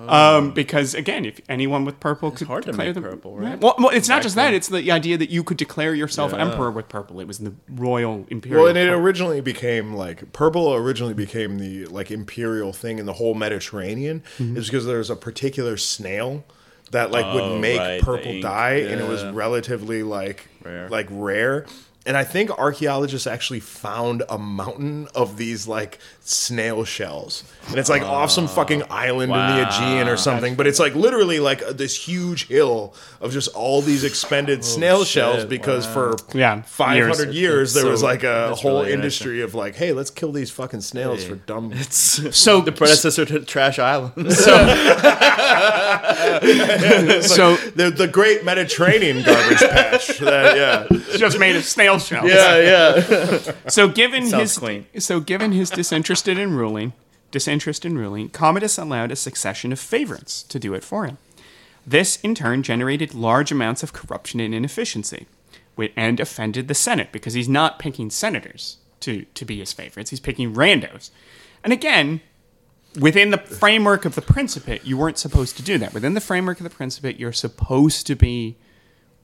Um, because again, if anyone with purple could hard to declare make them- purple, right? Well, well, it's not just that; it's the idea that you could declare yourself emperor with purple. It was the royal imperial. Well, and it purple. originally became like purple. Originally became the like imperial thing in the whole Mediterranean. Mm-hmm. Is because there's a particular snail that like would Oh, make right, purple the ink, dye, and it was relatively like Rare. like rare. And I think archaeologists actually found a mountain of these like snail shells, and it's like off some fucking island in the Aegean or something. But it's like literally like uh, this huge hill of just all these expended snail shells because for Yeah, five hundred years. years, there so- was like a whole really industry of like, hey, let's kill these fucking snails for dumb. It's [laughs] [laughs] so the predecessor to Trash Island. [laughs] so the the Great Mediterranean garbage patch. That, yeah, just made of snail shells. yeah, yeah. [laughs] So given Sounds his clean. so given his disinterested in ruling, disinterest in ruling, Commodus allowed a succession of favorites to do it for him. This in turn generated large amounts of corruption and inefficiency, and offended the Senate because he's not picking senators to to be his favorites; he's picking randos. And again, within the framework of the Principate, you weren't supposed to do that. Within the framework of the Principate, you're supposed to be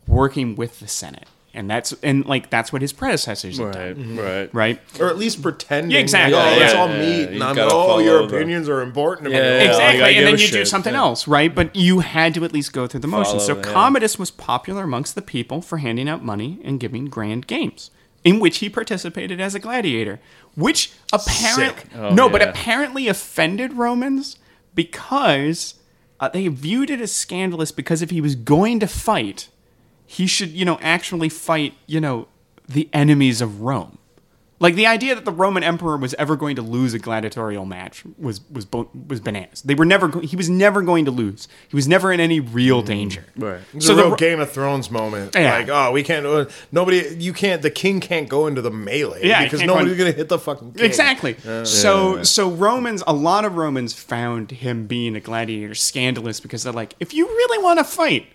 working with the Senate, and that's and like that's what his predecessors have right, done, right. right? or at least pretending. Yeah, exactly. Like, oh, Yeah, let's yeah, all yeah, meet, yeah. and I'm gotta oh, your follow the- opinions are important to. Yeah, yeah, exactly, gotta and then a you do something yeah. else, right? But you had to at least go through the motions. so yeah. Commodus was popular amongst the people for handing out money and giving grand games, in which he participated as a gladiator, which apparently Oh, no, but apparently offended Romans because uh, they viewed it as scandalous because if he was going to fight, he should, you know, actually fight, you know, the enemies of Rome. Like the idea that the Roman emperor was ever going to lose a gladiatorial match was was was bananas. They were never he was never going to lose. He was never in any real danger. Right. It's So a the real Ro- Game of Thrones moment. Yeah. Like, oh, we can't. Uh, nobody. You can't. The king can't go into the melee. Yeah, because nobody's gonna hit the fucking king. Exactly. so so Romans, a lot of Romans found him being a gladiator scandalous because they're like, if you really want to fight,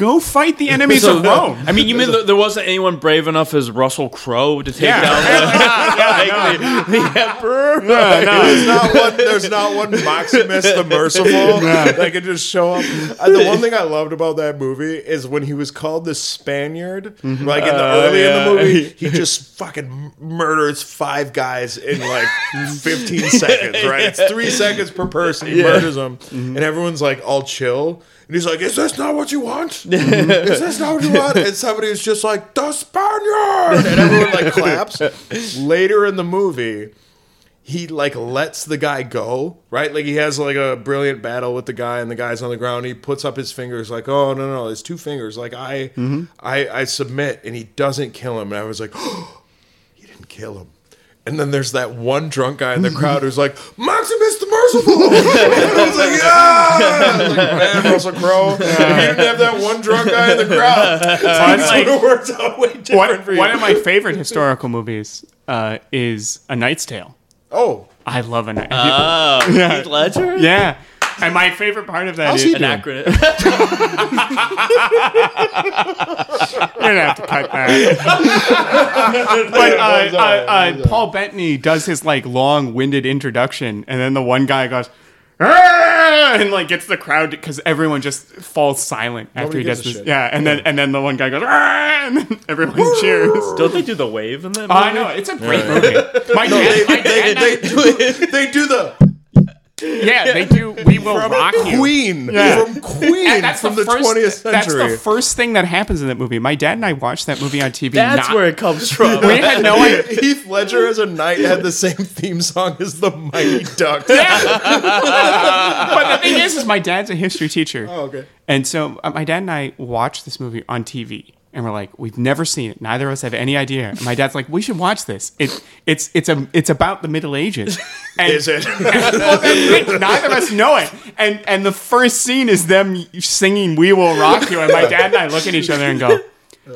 go fight the enemies of Rome. I mean, you mean there wasn't anyone brave enough as Russell Crowe to take Yeah. down [laughs] the, [laughs] like, the, the emperor? There's not one. [laughs] There's not one Maximus the Merciful that could just show up. Uh, the one thing I loved about that movie is when he was called the Spaniard. Mm-hmm. Like in the Uh, early in the movie, he just fucking murders five guys in like 15 seconds. Right? It's three seconds per person. He murders them, Mm-hmm. and everyone's like all chill. And he's like, "Is this not what you want? Mm-hmm. [laughs] Is this not what you want?" And somebody is just like, "The Spaniard," and everyone like [laughs] claps. Later in the movie, he like lets the guy go, right? Like he has like a brilliant battle with the guy, and the guy's on the ground. He puts up his fingers, like, "Oh no, no, it's two fingers." Like I, I, I submit, and he doesn't kill him. And I was like, "Oh, [gasps] he didn't kill him." And then there's that one drunk guy in the [laughs] crowd who's like, Maximus Merciful! and I was like, yeah! I was like, man, Russell Crowe, [laughs] if you didn't have that one drunk guy in the crowd, [laughs] things like- would have worked [laughs] out way different One, for you. one of my favorite historical movies uh, is A Knight's Tale. oh, I love a Knight. Oh, Heath Ledger? yeah. [laughs] And my favorite part of that How's is he An doing? acronym. [laughs] You're gonna have to cut that. [laughs] but uh, uh, uh, Paul Bettany does his like long-winded introduction, and then the one guy goes, "Ah!" and like gets the crowd because everyone just falls silent after Nobody he does gives a this. shit. Yeah, and then and then the one guy goes, "Ah!" and then everyone cheers. Don't they do the wave in that? Movie? Oh, I know it's a great movie. My dad, my dad and I- they do the yeah, they do. We will rock you. Queen Yeah. from Queen And that's from the, the, first, 20th That's the first thing that happens in that movie. My dad and I watched that movie on TV. That's not- where it comes from. we had no [laughs] idea. Heath Ledger as a knight had the same theme song as the Mighty Ducks. [laughs] but the thing is, is my dad's a history teacher. Oh, okay. And so uh, my dad and I watched this movie on TV, and we're like, we've never seen it. Neither of us have any idea. And my dad's like, we should watch this. It, it's it's a it's about the Middle Ages. And, [laughs] Is it? well, that's it. Neither of us know it. And and the first scene is them singing "We Will Rock You," and my dad and I look at each other and go.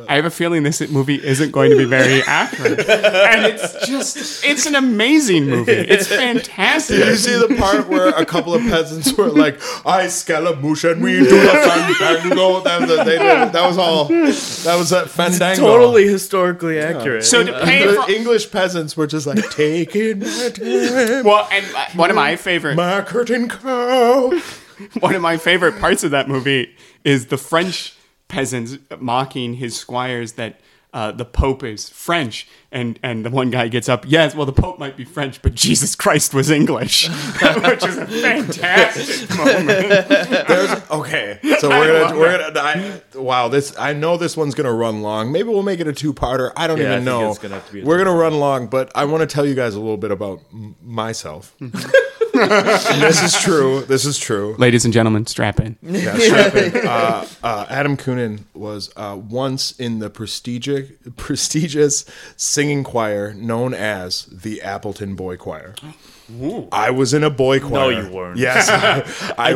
I have a feeling this movie isn't going to be very [laughs] accurate. And it's just, it's an amazing movie. It's fantastic. Did you see the part where a couple of peasants were like, "I Scaramouche and we do the fandango"? That was, they did, that was all. That was that fandango. totally historically accurate. So to pay The for, English peasants were just like, "Taking my time, well, and uh, one of my favorite, my curtain call." [laughs] one of my favorite parts of that movie is the French peasants mocking his squires that uh, the Pope is French, and and the one guy gets up, yes, well the Pope might be French, but Jesus Christ was English, [laughs] which is a fantastic [laughs] moment. There's okay, so we're gonna we're gonna. I, wow, this I know this one's gonna run long. Maybe we'll make it a two-parter. I don't Yeah, I even think know. it's gonna have to be a we're gonna run long, but I want to tell you guys a little bit about m- myself. [laughs] And this is true. This is true. Ladies and gentlemen, strap in. Yeah, strap in. [laughs] Uh, uh, Adam Coonan was uh, once in the prestigious prestigious singing choir known as the Appleton Boy Choir. I was in a boy choir. No, you weren't. Yes, [laughs] I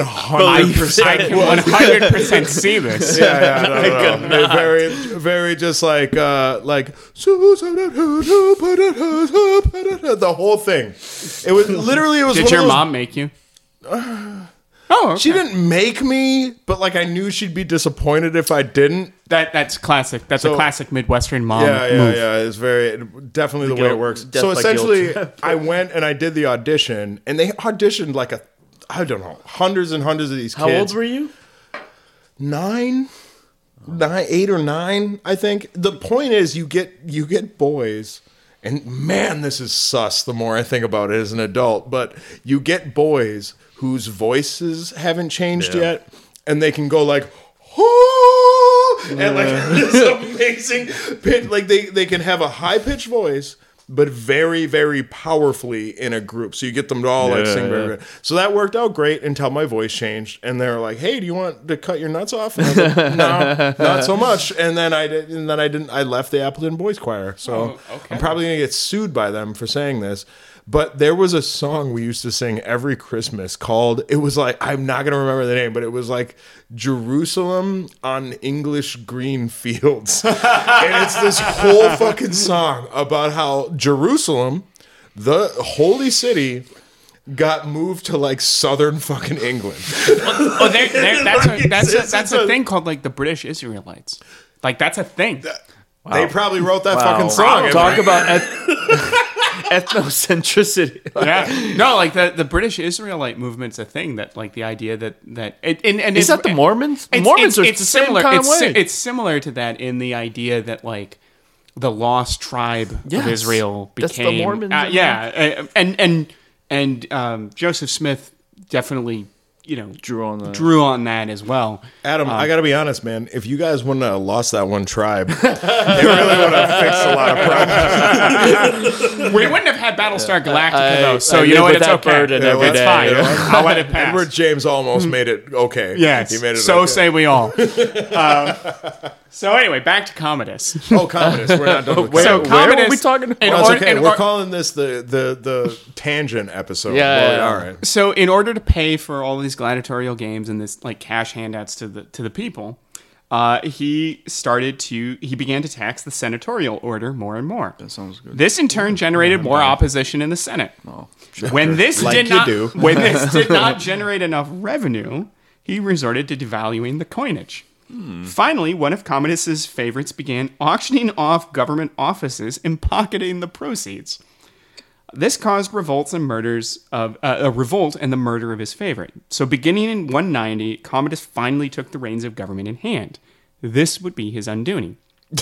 hundred percent. One hundred percent see [laughs] this. Yeah, yeah, no, [laughs] no, no. They're very, very just like, uh, like the whole thing. It was literally it was. Did one of your those- mom make you? Oh, okay. She didn't make me, but like I knew she'd be disappointed if I didn't. That that's classic. That's a classic Midwestern mom Yeah, yeah, move. yeah. It's very definitely the, way guilt- it works. So by essentially. I went and I did the audition, and they auditioned like a, I don't know, hundreds and hundreds of these How kids. old were you? nine nine eight or nine i think the point is you get you get boys and man this is sus the more i think about it as an adult but you get boys whose voices haven't changed Yeah. yet and they can go like oh and like [laughs] this amazing pitch like they they can have a high pitched voice but very very powerfully in a group. So you get them to all like sing yeah. so that worked out great until my voice changed and they're like hey do you want to cut your nuts off? And I was like, [laughs] no not so much. And then i did and then i didn't i left the appleton boys choir. So Oh, okay. i'm probably gonna get sued by them for saying this but there was a song we used to sing every Christmas called, it was like, I'm not going to remember the name, but it was like Jerusalem on English green fields. [laughs] and it's this whole fucking song about how Jerusalem, the holy city, got moved to like southern fucking England. Oh, there, there, [laughs] that's a, that's a, that's a a- thing called like the British Israelites. Like that's a thing. They probably wrote that Wow. fucking song. Talk about [laughs] eth- ethnocentricity. [laughs] Yeah, no, like the, the British Israelite movement's a thing that like the idea that that it, and, and Is that the Mormons? It's, Mormons it's, are it's the same similar. kind it's, way. it's similar to that in the idea that like the lost tribe Yes. of Israel That's the became Mormons uh, yeah, uh, and and and um, Joseph Smith definitely you know Drew on the. drew on that as well. Adam, I got to be honest, man. If you guys wouldn't have lost that one tribe, [laughs] it really would have fixed a lot of problems. [laughs] we wouldn't have had Battlestar Galactica I- though, so I you know live what? with It's that okay. burden Yeah, every that's day, fine. you know? I'll let it pass. Edward James Olmos made it okay. [laughs] Yes. he made it. so okay. say we all. um, so anyway, back to Commodus. Oh, Commodus. We're not done with Where- so Commodus. where were we talking about? in Oh, it's or- okay. in We're or- calling this the the the tangent episode. Yeah, Well, yeah, yeah. all right. so in order to pay for all these gladiatorial games and this like cash handouts to the to the people, uh, he started to he began to tax the senatorial order more and more. That sounds good. This in turn generated more opposition in the Senate. Oh, When this Like did not do. [laughs] when this did [laughs] not generate enough revenue, he resorted to devaluing the coinage. Finally, one of Commodus's favorites began auctioning off government offices and pocketing the proceeds. This caused revolts and murders of uh, a revolt and the murder of his favorite. So, beginning in 190, Commodus finally took the reins of government in hand. This would be his undoing. [laughs]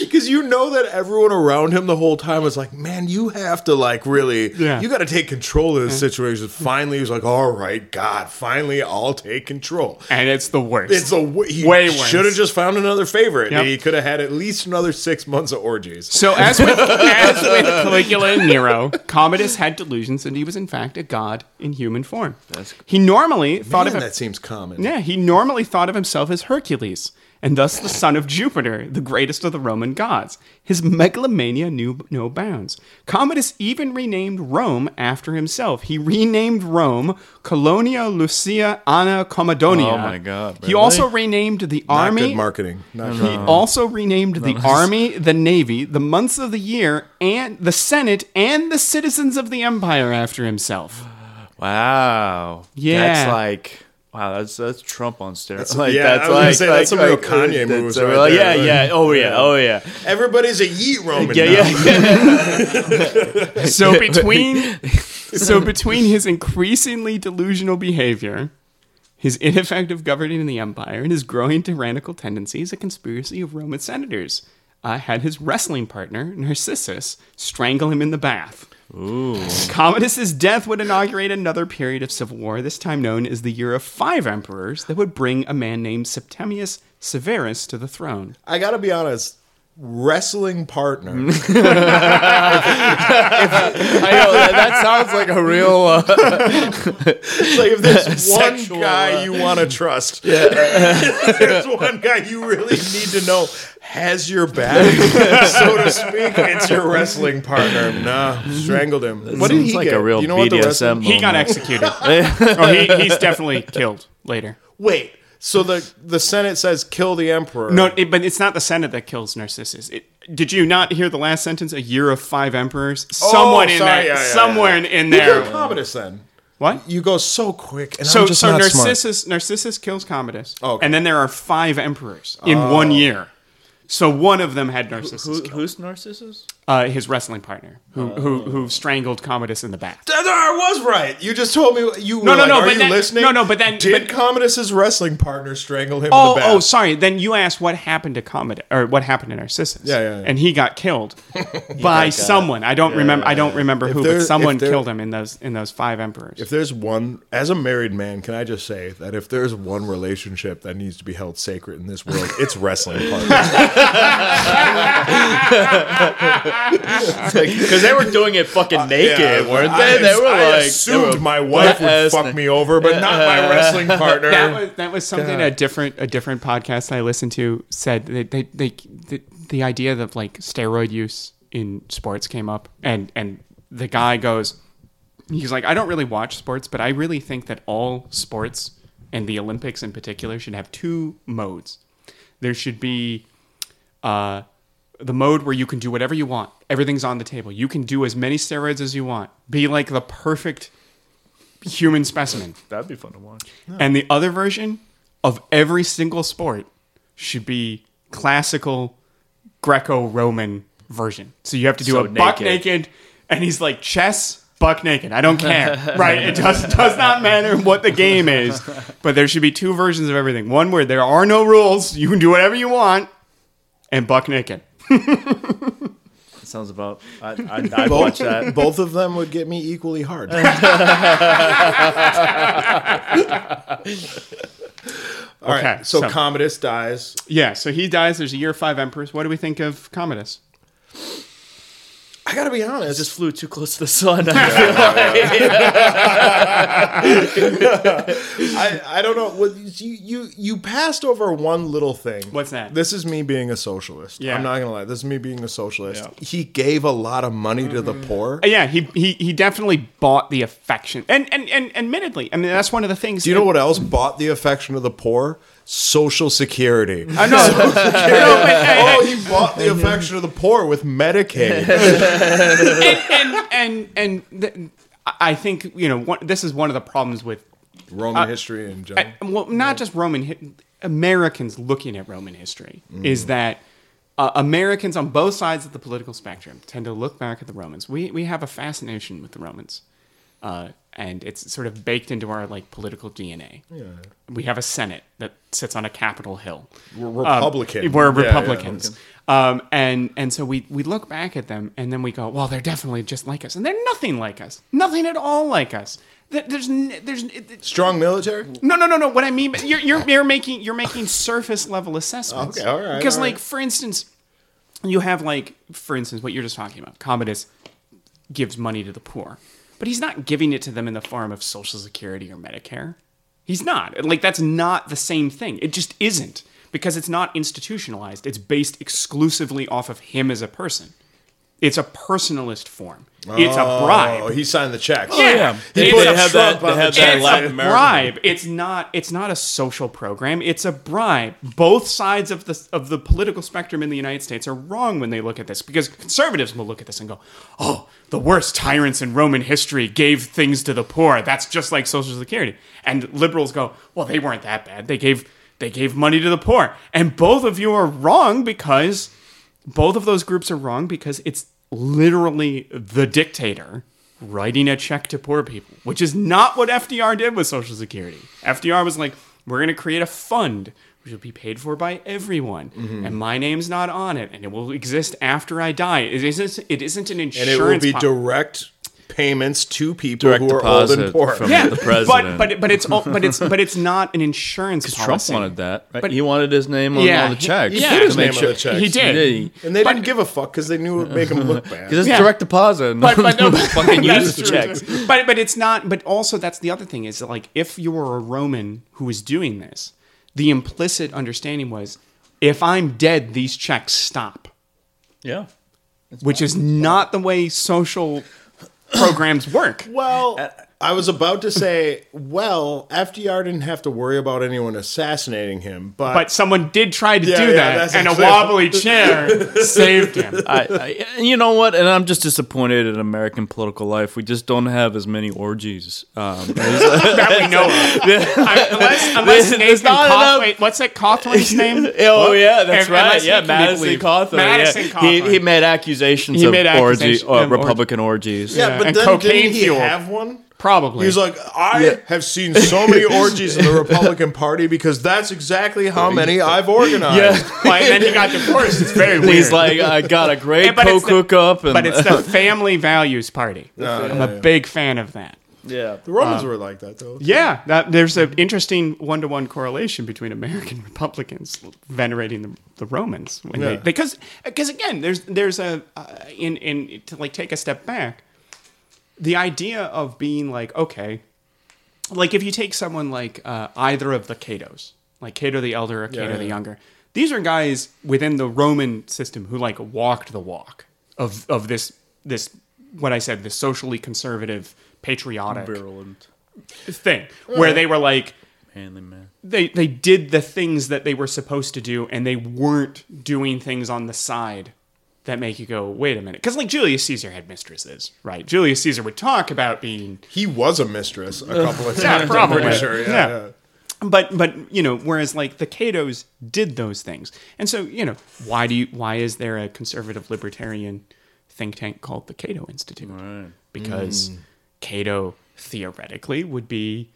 Because you know that everyone around him the whole time was like, man, you have to like really, Yeah. you got to take control of this situation. Finally, he's like, all right, God, finally, I'll take control. And it's the worst. It's a w- he Way worse. should have just found another favorite. Yep. He could have had at least another six months of orgies. So as with [laughs] as with Caligula and Nero, Commodus had delusions that he was in fact a god in human form. He normally thought Man, of that seems common. yeah, he normally thought of himself as Hercules, and thus the son of Jupiter, the greatest of the Roman gods. His megalomania knew no bounds. Commodus even renamed Rome after himself. He renamed Rome Colonia Lucia Annia Commodiana. Oh my God, Really? He also renamed the Not army. good marketing. Not He good. also renamed the [laughs] army, the navy, the months of the year, and the senate and the citizens of the empire after himself. Wow. Yeah. That's like. Wow, that's that's Trump on steroids. [laughs] Like, yeah, that's I was gonna like, say, like, that's some real like, Kanye that's moves a right real- there. Yeah, yeah. Oh yeah. Oh yeah. Everybody's a yeet Roman. Yeah, now. [laughs] yeah. yeah. So between [laughs] so between his increasingly delusional behavior, his ineffective governing in the empire, and his growing tyrannical tendencies, a conspiracy of Roman senators uh, had his wrestling partner Narcissus strangle him in the bath. Commodus's death would inaugurate another period of civil war, this time known as the Year of Five Emperors, that would bring a man named Septimius Severus to the throne. I gotta be honest. Wrestling partner. [laughs] [laughs] [laughs] I know that, that sounds like a real. Uh, It's like if there's one Sexual, guy uh, you want to trust, yeah. there's one guy you really need to know has your back, [laughs] so to speak. It's your wrestling partner. Nah, strangled him. What did he like get? a real you know BDSM wrestling- He got executed. [laughs] oh, he, he's definitely killed later. Wait, so the the Senate says kill the emperor? No, it, but it's not the Senate that kills Narcissus. It, did you not hear the last sentence? A year of five emperors. Oh, Someone in Oh, sorry, there. yeah, yeah, somewhere in You there. go Commodus then. What? You go so quick, and So, I'm just so not smart. Narcissus Narcissus kills Commodus, Oh, okay. and then there are five emperors in one oh. year. So one of them had Narcissus who, killed. who's Narcissus? Uh, his wrestling partner, who, who who strangled Commodus in the bath. I was right. You just told me you. No, were no, like, no, Are but you then- listening? no, no, but then- did but- Commodus's wrestling partner strangle him? in Oh, the bath? oh, sorry. Then you asked what happened to Commodus, or what happened to Narcissus? Yeah, yeah, yeah. And he got killed [laughs] by someone. I don't remember. I don't remember who, there- but someone there- killed him in those in those five emperors. If there's one, as a married man, can I just say that if there's one relationship that needs to be held sacred in this world, it's wrestling partners. [laughs] [laughs] [laughs] Because they were doing it fucking naked, Yeah, weren't I- they? they were I like. assumed they were my wife would butt-ass fuck me over, but not my wrestling [laughs] partner. that was that was something God. a different a different podcast I listened to said they they, they the, the idea of like steroid use in sports came up and and the guy goes he's like I don't really watch sports but I really think that all sports and the Olympics in particular should have two modes. There should be uh, the mode where you can do whatever you want. Everything's on the table. You can do as many steroids as you want. Be like the perfect human specimen. That'd be fun to watch. And the other version of every single sport should be classical Greco-Roman version. So you have to do So a buck naked. naked, and he's like chess, buck naked. I don't care, [laughs] right? It does does not matter what the game is, but there should be two versions of everything. One where there are no rules, you can do whatever you want, and buck naked. Sounds about. I, I, I'd [laughs] watch that. Both of them would get me equally hard. [laughs] All right, Okay, so, so- Commodus dies. Yeah. So he dies. There's a year five emperors. What do we think of Commodus? I gotta be honest. I just flew too close to the sun. [laughs] I [laughs] I, I don't know. Well, you, you you passed over one little thing. What's that? This is me being a socialist. Yeah. I'm not gonna lie. This is me being a socialist. Yeah. He gave a lot of money to the poor. Uh, Yeah, he, he he definitely bought the affection, and and and admittedly, I mean that's one of the things. Do you know what else bought the affection of the poor? Social Security. I know. [laughs] No, but, hey, oh, he bought the affection of the poor with Medicaid. [laughs] and and and, and th- I think you know one, this is one of the problems with Roman history in general. uh, well, not just Roman hi- Americans looking at Roman history is that uh, Americans on both sides of the political spectrum tend to look back at the Romans. We we have a fascination with the Romans, uh, and it's sort of baked into our like political DNA. Yeah. We have a Senate that sits on a Capitol Hill. We're Republican. Um, we're Yeah, yeah. Republicans. Um, and and so we we look back at them and then we go, well, they're definitely just like us, and they're nothing like us, nothing at all like us. There- There's there's Strong military. no, no, no, no. What I mean, you're you're, you're making you're making surface level assessments. Okay, all right, Because like right. for instance, you have like for instance what you're just talking about. Commodus gives money to the poor, but he's not giving it to them in the form of Social Security or Medicare. He's not like that's not the same thing. It just isn't because it's not institutionalized. It's based exclusively off of him as a person. It's a personalist form. It's a oh, bribe. Oh, he signed the checks. Oh, yeah. yeah. They- They, they have that. They have that it's Latin a American. bribe. It's not. It's not a social program. It's a bribe. Both sides of the of the political spectrum in the United States are wrong when they look at this because conservatives will look at this and go, "Oh, the worst tyrants in Roman history gave things to the poor. That's just like Social Security." And liberals go, "Well, they weren't that bad. They gave they gave money to the poor." And both of you are wrong because both of those groups are wrong because it's literally the dictator writing a check to poor people, which is not what FDR did with Social Security. FDR was like, we're going to create a fund which will be paid for by everyone, Mm-hmm. and my name's not on it, and it will exist after I die. It isn't. It isn't an And insurance. it will be po- direct payments to people Direct who are old and poor. from yeah, the president. But but but it's all- but it's but it's not an insurance Trump wanted that. Right? But- he wanted his name on Yeah, all the he- checks. he to put his make name on the checks. He did. Did? And they But- didn't give a fuck because they knew it would make them look [laughs] bad. Because it's Yeah. direct deposit. And but but [laughs] no, but fucking [laughs] that's use the checks. too. But but it's not. But also that's the other thing is that, like if you were a Roman who was doing this, the implicit understanding was, if I'm dead, these checks stop, Yeah. which is not the way social programs work. Well, uh, I was about to say, well, FDR didn't have to worry about anyone assassinating him, but, But someone did try to Yeah, do yeah, that, that's and a wobbly chair [laughs] saved him. I, I, you know what? And I'm just disappointed in American political life. We just don't have as many orgies. Um, [laughs] that we know of. [laughs] I- unless unless Nathan not Cawthorn, wait, what's that Cawthorn's name? oh yeah, that's If- right. Yeah, can be Madison believed. Cawthorn. Madison yeah. Cawthorn. He, he made accusations He of made orgy, accusations or of Republican orgies. yeah, Yeah, but and then cocaine didn't he fuel. have one? Probably. He's like, I have seen so many [laughs] orgies in the Republican Party because that's exactly how many I've [laughs] organized. Yeah. Well, and then he got divorced. It's very weird. He's like, I got a [laughs] great Yeah, but it's coke hookup, and but it's the family values party. I'm yeah, a yeah. big fan of that. yeah. The Romans were like that, though. Yeah, that, there's an interesting one-to-one correlation between American Republicans venerating the, the Romans when they because because again, there's there's a uh, in in to like take a step back, the idea of being like okay, like if you take someone like uh, either of the Catos, like Cato the Elder or Cato yeah, the yeah. Younger, these are guys within the Roman system who like walked the walk of of this this what I said this socially conservative patriotic Virulent, thing where they were like manly man. they they did the things that they were supposed to do and they weren't doing things on the side that make you go wait a minute because like Julius Caesar had mistresses right Julius Caesar would talk about being He was a mistress a couple of [laughs] times. Yeah, I'm probably. pretty sure. Yeah, Yeah. yeah. but but you know whereas like the Catos did those things and so you know why do you why is there a conservative libertarian think tank called the Cato Institute because mm. Cato theoretically would be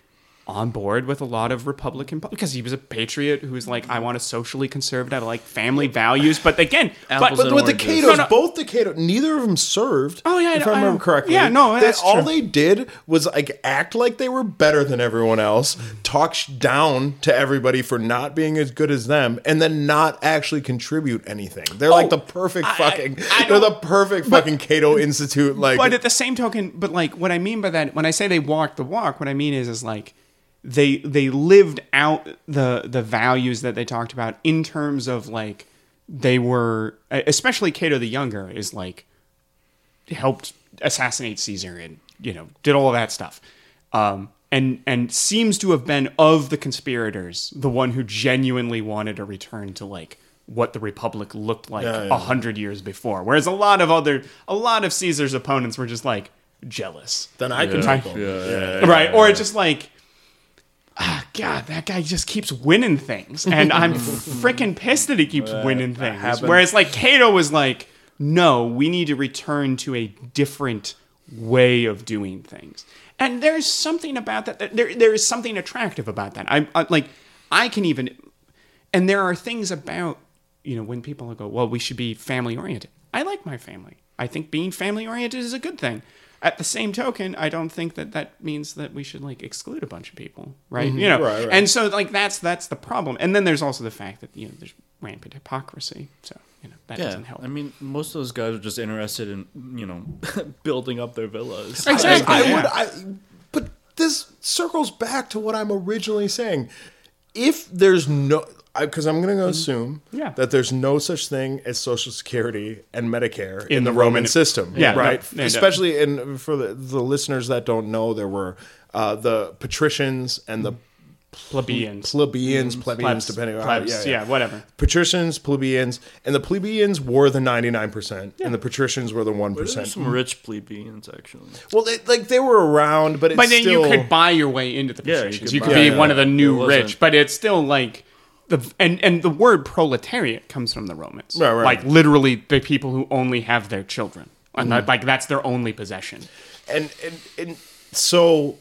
on board with a lot of Republican because he was a patriot who was like I want a socially conservative like family values but again [laughs] but, But with the oranges. Catos, No, no. both the Cato, neither of them served. Oh, yeah, if I I remember know. correctly. Yeah, no, They- that's all true. they did was like act like they were better than everyone else, talk down to everybody for not being as good as them, and then not actually contribute anything. They're like oh, the perfect fucking. Oh, I they're the don't- perfect fucking Cato Institute. Like, but at the same token, but like what I mean by that, when I say they walk the walk, what I mean is is like they they lived out the the values that they talked about in terms of like they were especially Cato the Younger is like helped assassinate Caesar and you know did all of that stuff. Um, and and seems to have been of the conspirators the one who genuinely wanted a return to like what the republic looked like a yeah. hundred years before. Whereas a lot of other a lot of Caesar's opponents were just like jealous. then I can Yeah. help them. Yeah, Yeah, yeah, right. Or it's just like ah, God, that guy just keeps winning things, and I'm [laughs] freaking pissed that he keeps winning things. Whereas like Cato was like, no, we need to return to a different way of doing things. And there's something about that. that- There, there is something attractive about that. I, I like, I can even, and there are things about you know when people go, well, we should be family oriented. I like my family. I think being family oriented is a good thing. At the same token, I don't think that that means that we should like exclude a bunch of people, right? Mm-hmm. You know, Right, right. and so like that's that's the problem. And then there's also the fact that you know there's rampant hypocrisy. So you know that Yeah, doesn't help. I mean, most of those guys are just interested in you know [laughs] building up their villas. Exactly. I yeah. would, I, but this circles back to what I'm originally saying. If there's no, because I'm going to assume Mm-hmm. Yeah. that there's no such thing as Social Security and Medicare in, the, the Roman, Roman- system, Yeah, right? no, no. Especially in for the, the listeners that don't know, there were uh, the patricians and the plebeians, plebeians, plebeians, Plebs, depending on plebs, how, yeah, whatever. Patricians, plebeians, and the plebeians were the 99%, and the patricians were the 1%. There's some rich plebeians actually. Well, they, like they were around, but it's But then still, you could buy your way into the Yeah, you could you could, buy- be Yeah, one yeah. of the new rich, but it's still like the and and the word proletariat comes from the Romans. Right, right. Like literally the people who only have their children. And Mm-hmm. that, like that's their only possession. and, and and so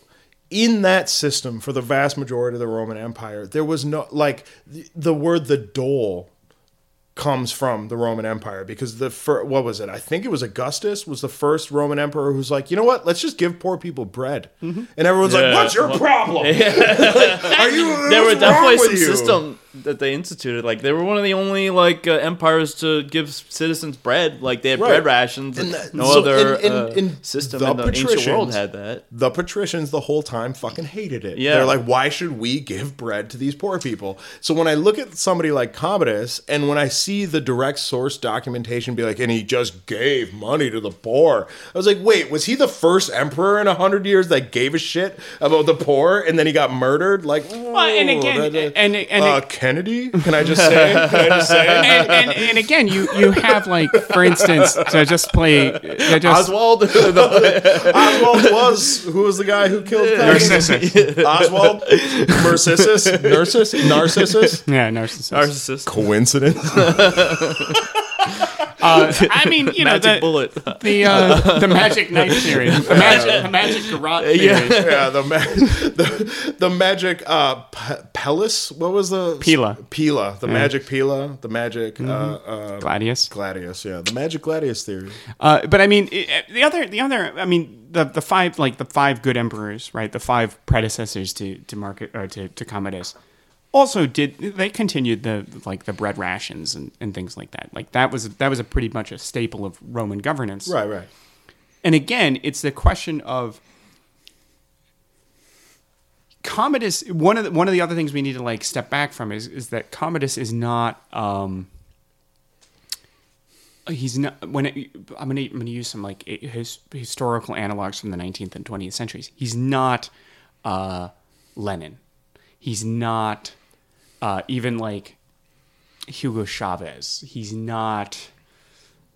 in that system for the vast majority of the Roman Empire, there was no like the, the word the dole comes from the Roman Empire because the fir- what was it? I think it was Augustus was the first Roman emperor who's like, you know what? Let's just give poor people bread, and everyone's like, what's your well- problem? [laughs] Are you? There were definitely some you? system that they instituted. Like they were one of the only like uh, empires to give citizens bread. Like they had Right. bread rations. And And that- no so other in- in- uh, system the in the ancient world patricians- had that. the patricians the whole time fucking hated it. Yeah. They're like, why should we give bread to these poor people? So when I look at somebody like Commodus and when I see the direct source documentation be like, and he just gave money to the poor, I was like, wait, was he the first emperor in a hundred years that gave a shit about the poor and then he got murdered? Like, well, and again- that- that- and- and- uh, Kennedy? Can I just say? Can I just say? [laughs] And, and, and again, you you have like, for instance, to just play, to just, Oswald. [laughs] Oswald was who was the guy who killed Commodus? [laughs] Oswald Narcissus Narcissus Narcissus yeah, narcissist. Narcissist. coincidence Uh, [laughs] I mean, you know, Magic the, bullet. the uh, the magic [laughs] knife theory, the magic, the magic garrote theory. yeah the, ma- the the magic uh P- Pellis what was the Pila. Pila the magic Pila the magic uh, uh Gladius. Gladius yeah the magic Gladius theory Uh, but I mean, i- the other, the other, I mean, the the five like the five good emperors, right? The five predecessors to to Market or to to Commodus, also did they continued the like the bread rations and, and things like that. Like that was that was a pretty much a staple of Roman governance. right right And again, it's the question of Commodus. One of the, one of the other things we need to like step back from is is that Commodus is not. Um, he's not when it, I'm gonna I'm gonna use some like his, historical analogs from the 19th and 20th centuries. He's not uh, Lenin. He's not uh, even like Hugo Chavez. He's not.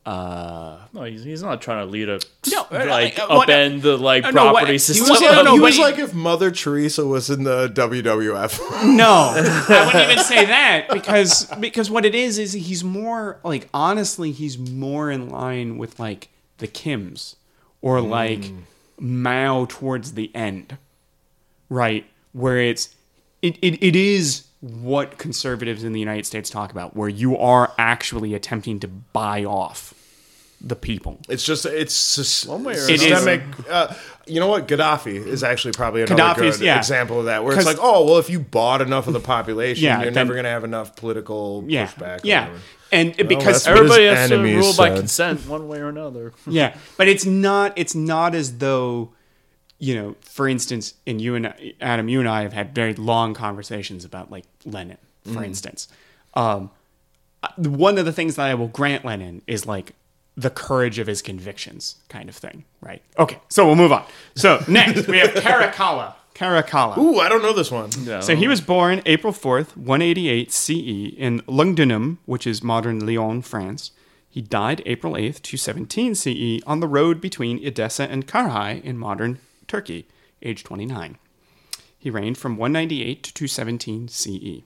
Uh, No, he's, he's not trying to lead a No, uh, like uh, what- upend the like uh, no, what- property he system. was- no, no, he was he- like if Mother Teresa was in the WWF [laughs] No, [laughs] I wouldn't even say that because because what it is is he's more like honestly he's more in line with like the Kims or like Mao towards the end, right? Where it's it, it, it is what conservatives in the United States talk about, where you are actually attempting to buy off the people. It's just it's sys- One way or It is. systemic. Uh, you know what? Gaddafi is actually probably another Gaddafi's- good yeah. example of that, where it's like, oh well, if you bought enough of the population, Yeah, you're then- never going to have enough political Yeah, pushback. yeah, whatever. and because Everybody has to enemies rule by consent, one way or another. [laughs] Yeah, but it's not. It's not as though, you know, for instance, in you and Adam, you and I have had very long conversations about like Lenin, for instance. Um, one of the things that I will grant Lenin is like the courage of his convictions, kind of thing, right? Okay, so we'll move on. So [laughs] next we have Caracalla. Caracalla. Ooh, I don't know this one. So he was born April 4th, 188 CE in Lugdunum, which is modern Lyon, France. He died April 8th, 217 CE on the road between Edessa and Carrhae in modern Turkey, age 29. He reigned from 198 to 217 CE.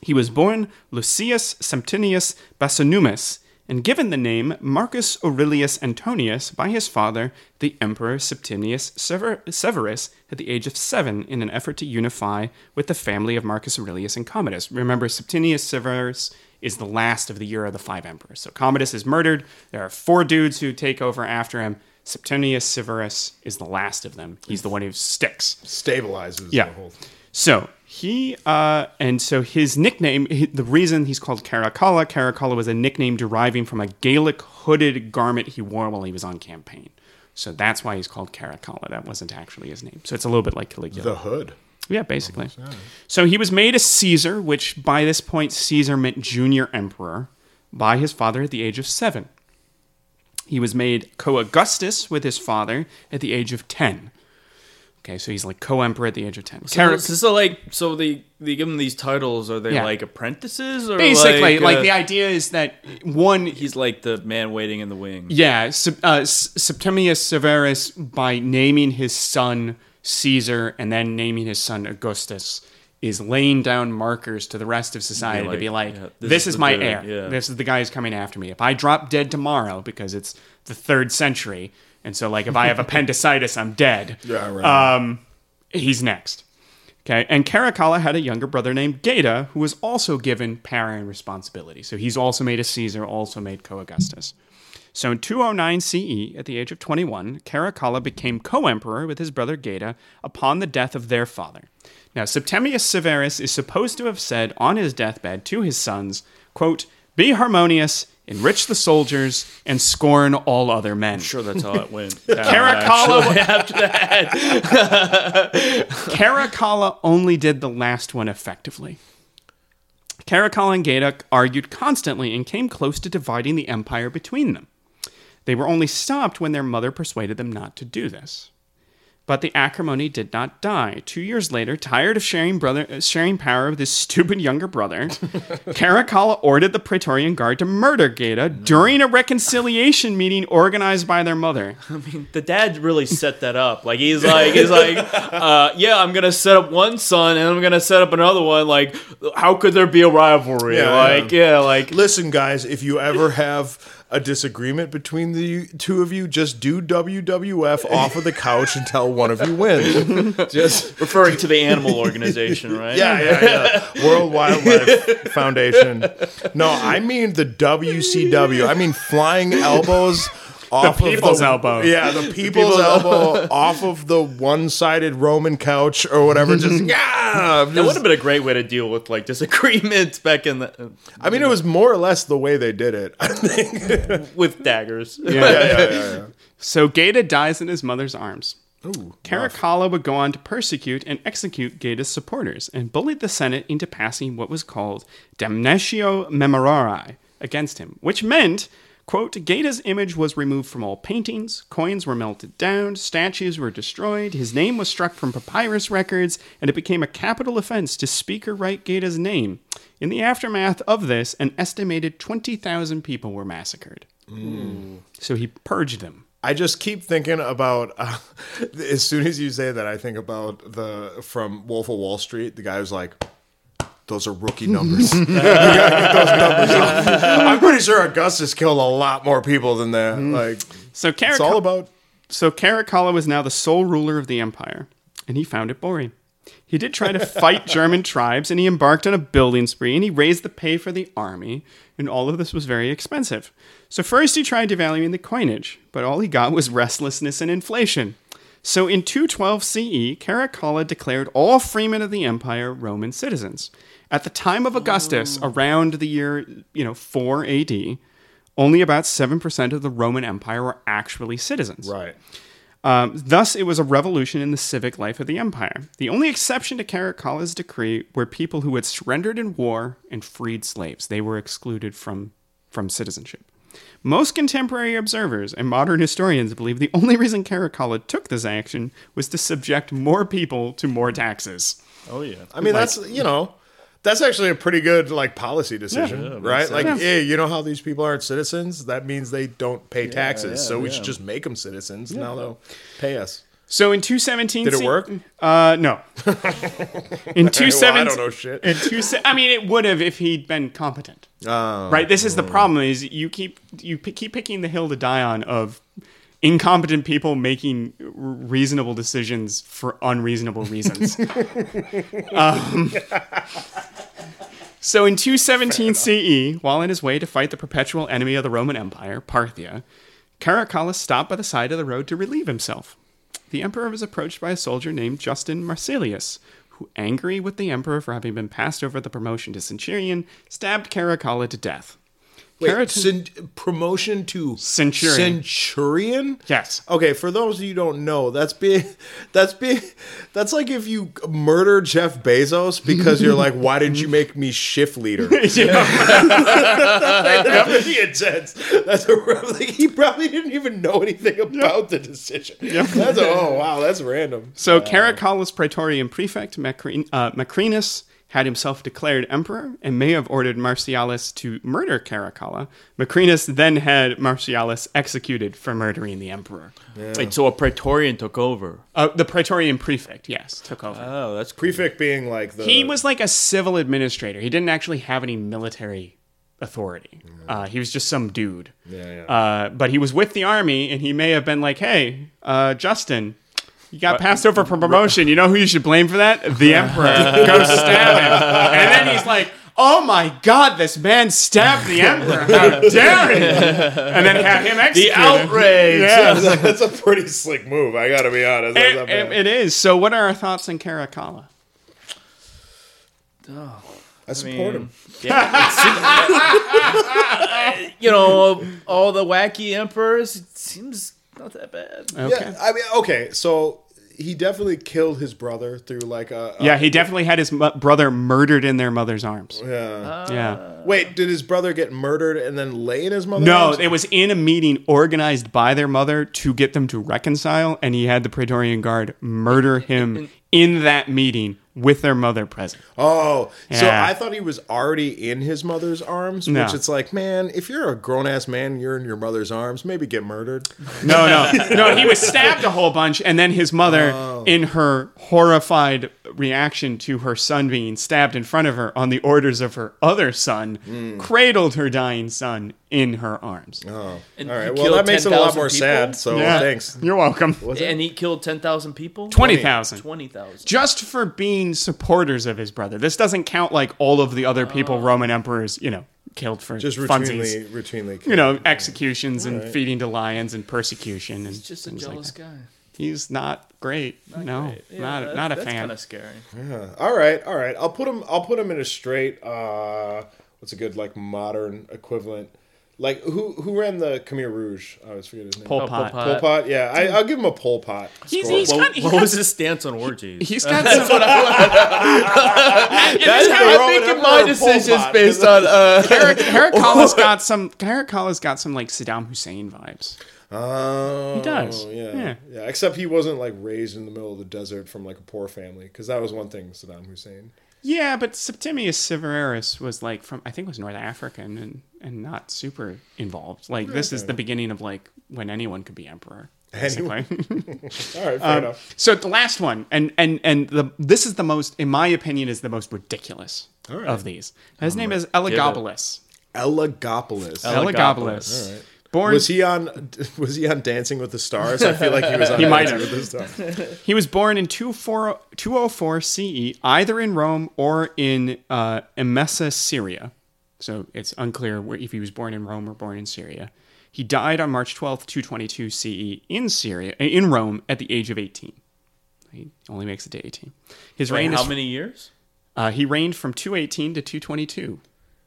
He was born Lucius Septimius Bassianus and given the name Marcus Aurelius Antonius by his father, the Emperor Septimius Sever- Severus, at the age of seven in an effort to unify with the family of Marcus Aurelius and Commodus. Remember, Septimius Severus is the last of the year of the five emperors. So Commodus is murdered. There are four dudes who take over after him. Septimius Severus is the last of them. He's the one who sticks. Stabilizes Yeah. the whole thing. So he uh, and so his nickname, the reason he's called Caracalla, Caracalla was a nickname deriving from a Gaelic hooded garment he wore while he was on campaign. So that's why he's called Caracalla. That wasn't actually his name. So it's a little bit like Caligula. The hood. Yeah, basically. So he was made a Caesar, which by this point Caesar meant junior emperor, by his father at the age of seven. He was made co-Augustus with his father at the age of ten. Okay, so he's like co-emperor at the age of ten. So, so like, so they they give him these titles. Are they Yeah. like apprentices or basically, like, like, uh, the idea is that one he's like the man waiting in the wings. Yeah, uh, Septimius Severus, by naming his son Caesar and then naming his son Augustus, is laying down markers to the rest of society Be to be like, like, yeah, this, this is, is my dude, heir. yeah. This is the guy who's coming after me. If I drop dead tomorrow, because it's the third century, and so like if I have appendicitis, I'm dead. [laughs] Yeah, right. Um, he's next. Okay, and Caracalla had a younger brother named Geta, who was also given power and responsibility. So he's also made a Caesar, also made co-Augustus. So in 209 CE, at the age of 21, Caracalla became co-emperor with his brother Geta upon the death of their father. Now, Septimius Severus is supposed to have said on his deathbed to his sons, quote, "Be harmonious, enrich the soldiers, and scorn all other men." Sure, that's how it went. [laughs] Caracalla [laughs] after that, [laughs] Caracalla only did the last one effectively. Caracalla and Geta argued constantly and came close to dividing the empire between them. They were only stopped when their mother persuaded them not to do this. But the acrimony did not die. Two years later, tired of sharing brother uh, sharing power with his stupid younger brother, [laughs] Caracalla ordered the Praetorian Guard to murder Geta during a reconciliation meeting organized by their mother. I mean, the dad really set that up. Like he's like he's like, uh, yeah, I'm gonna set up one son and I'm gonna set up another one. Like, how could there be a rivalry? Yeah, like, yeah, like Listen, guys, if you ever have a disagreement between the two of you, just do WWF off of the couch until one of you wins. [laughs] Just referring to the animal organization, [laughs] right? yeah, yeah, yeah. World Wildlife Foundation. No, I mean the WCW. I mean flying elbows. Off people's of the, elbow. Yeah, the [laughs] people's elbow [laughs] off of the one-sided Roman couch or whatever. [laughs] Just yeah. That would have been a great way to deal with like disagreements back in the uh, I mean, it was more or less the way they did it. I think. with daggers. yeah, yeah, yeah, yeah. So Geta dies in his mother's arms. Ooh, Caracalla would go on to persecute and execute Geta's supporters and bullied the Senate into passing what was called damnatio memoriae against him, which meant, quote, Geta's image was removed from all paintings, coins were melted down, statues were destroyed, his name was struck from papyrus records, and it became a capital offense to speak or write Geta's name. In the aftermath of this, an estimated 20,000 people were massacred. So he purged them. I just keep thinking about uh, [laughs] as soon as you say that, I think about the from Wolf of Wall Street. The guy who's like, "Those are rookie numbers." [laughs] You gotta get those numbers up. [laughs] I'm pretty sure Augustus killed a lot more people than that. Mm-hmm. Like, So it's all about. So Caracalla was now the sole ruler of the empire, and he found it boring. He did try to fight [laughs] German tribes, and he embarked on a building spree, and he raised the pay for the army, and all of this was very expensive. So first he tried devaluing the coinage, but all he got was restlessness and inflation. So in 212 CE, Caracalla declared all freemen of the empire Roman citizens. At the time of Augustus, around the year, you know, 4 AD, only about 7% of the Roman Empire were actually citizens. Right. Um, thus, it was a revolution in the civic life of the empire. The only exception to Caracalla's decree were people who had surrendered in war and freed slaves. They were excluded from, from citizenship. Most contemporary observers and modern historians believe the only reason Caracalla took this action was to subject more people to more taxes. Oh yeah. I mean, that's you know, that's actually a pretty good like policy decision, right? Like, hey, you know how these people aren't citizens? That means they don't pay taxes, yeah, so we yeah. should just make them citizens. And now they'll pay us. So in 217, Did it work? Uh, no. [laughs] In 217, Well, I don't know shit. In two, I mean, it would have if he'd been competent. Oh. right. This is the problem: is you keep you p- keep picking the hill to die on of incompetent people making reasonable decisions for unreasonable reasons. [laughs] um, so in 217 CE, while on his way to fight the perpetual enemy of the Roman Empire, Parthia, Caracalla stopped by the side of the road to relieve himself. The emperor was approached by a soldier named Justin Martialis, who, angry with the emperor for having been passed over the promotion to centurion, stabbed Caracalla to death. Wait, cen- promotion to Centurion. Centurion? Yes. Okay, for those of you who don't know, that's being [laughs] that's being that's like if you murder Jeff Bezos because you're like, why didn't you make me shift leader? [laughs] [laughs] That's pretty intense. That's a like, he probably didn't even know anything about the decision. That's a, oh wow, that's random. So Caracalla's praetorian prefect, Macrin- uh, Macrinus, had himself declared emperor and may have ordered Martialis to murder Caracalla. Macrinus then had Martialis executed for murdering the emperor. Wait, so a Praetorian took over. Uh, the praetorian prefect, yes, took over. Oh, that's cool. Prefect being like the he was like a civil administrator. He didn't actually have any military authority. Uh, he was just some dude. Yeah, yeah. Uh, but he was with the army, and he may have been like, "Hey, uh, Justin." You got passed over for promotion. You know who you should blame for that? The [laughs] emperor. Go stab him. And then he's like, "Oh my God, this man stabbed the emperor! How [laughs] dare he!" And then have him executed. The outrage. Yeah. [laughs] that's a pretty slick move. I gotta be honest. It, it- it is. So, what are our thoughts on Caracalla? Oh, I support him. You know, all the wacky emperors, it seems not that bad. Okay. Yeah, I mean, okay, so he definitely killed his brother through like a, a Yeah, he definitely had his mu- brother murdered in their mother's arms. yeah. Yeah. Ah. Wait, did his brother get murdered and then lay in his mother's No, arms? it was in a meeting organized by their mother to get them to reconcile, and he had the Praetorian Guard murder him [laughs] in that meeting with their mother present. Oh, so Yeah. I thought he was already in his mother's arms, No. which it's like, man, if you're a grown ass man, you're in your mother's arms, maybe get murdered. No, no, [laughs] no. He was stabbed a whole bunch, and then his mother, oh. in her horrified reaction to her son being stabbed in front of her on the orders of her other son, mm. cradled her dying son in her arms. Oh, And all right. Well, that makes it a lot more people? sad. So Yeah. thanks. You're welcome. And he killed 10,000 people? 20,000. 20,000. just for being supporters of his brother. This doesn't count like all of the other people Roman emperors, you know, killed for Just funsies. routinely, routinely. You know, executions and feeding to lions and persecution and He's just a things like jealous that. guy. He's not great. no, Yeah, not that- not a that's fan. kind of scary. Yeah. All right, all right. I'll put him. I'll put him in a straight. Uh, what's a good like modern equivalent? Like who who ran the Khmer Rouge? I always forget his name. Pol Oh, Pot. Pol Pol Pot. Yeah, I, I'll give him a Pol Pot. He's, score. he's What, got, he what got- was his stance on orgies? he's got some. [laughs] That's the Roman I'm making my decisions Pot? based on uh, Eric, Eric Collins got some. Eric Collins got some like Saddam Hussein vibes. Oh, He does. Yeah, Yeah. yeah, Except he wasn't like raised in the middle of the desert from like a poor family, because that was one thing Saddam Hussein. Yeah, but Septimius Severus was like from I think was North African and and not super involved. Like this is the beginning of like when anyone could be emperor. Basically. [laughs] All right, [laughs] fair Um, enough. so the last one, and and and the this is the most, in my opinion, is the most ridiculous right. of these. His name is Elagabalus. Elagabalus. Elagabalus. All right. Born Was he on? [laughs] Was he on Dancing with the Stars? I feel like he was on. [laughs] He might Dancing with the Stars. He was born in 24 204 CE, E, either in Rome or in uh, Emesa, Syria. So it's unclear if he was born in Rome or born in Syria. He died on March 12th, 222 CE E in Syria, uh, in Rome at the age of 18. He only makes it to 18. His Wait, reign how is, many years? uh, he reigned from 218 to 222.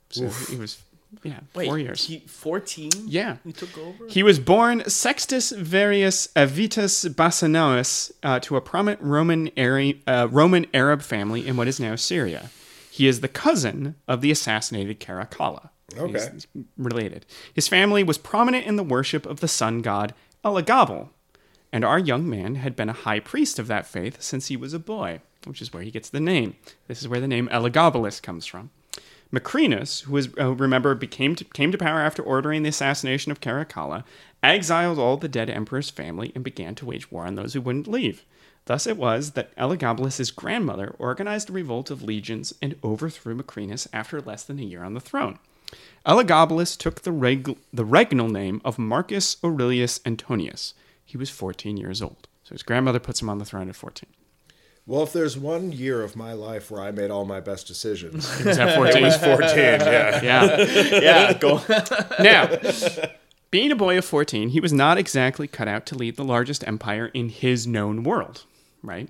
So he was yeah, Wait, four years. He, 14? Yeah. He took over? He was born Sextus Varius Avitus Bassianus uh, to a prominent Roman, Ari- uh, Roman Arab family in what is now Syria. He is the cousin of the assassinated Caracalla. Okay. He's- he's related. His family was prominent in the worship of the sun god Elagabal, and our young man had been a high priest of that faith since he was a boy, which is where he gets the name. This is where the name Elagabalus comes from. Macrinus, who was uh, remember became to, came to power after ordering the assassination of Caracalla, exiled all the dead emperor's family, and began to wage war on those who wouldn't leave. Thus it was that Elagabalus' grandmother organized a revolt of legions and overthrew Macrinus after less than a year on the throne. Elagabalus took the, reg- the regnal name of Marcus Aurelius Antonius. He was 14 years old. So his grandmother puts him on the throne at 14. Well, if there's one year of my life where I made all my best decisions, He was at it was 14. Yeah. [laughs] yeah. yeah, go. [laughs] Now, being a boy of 14, he was not exactly cut out to lead the largest empire in his known world, right?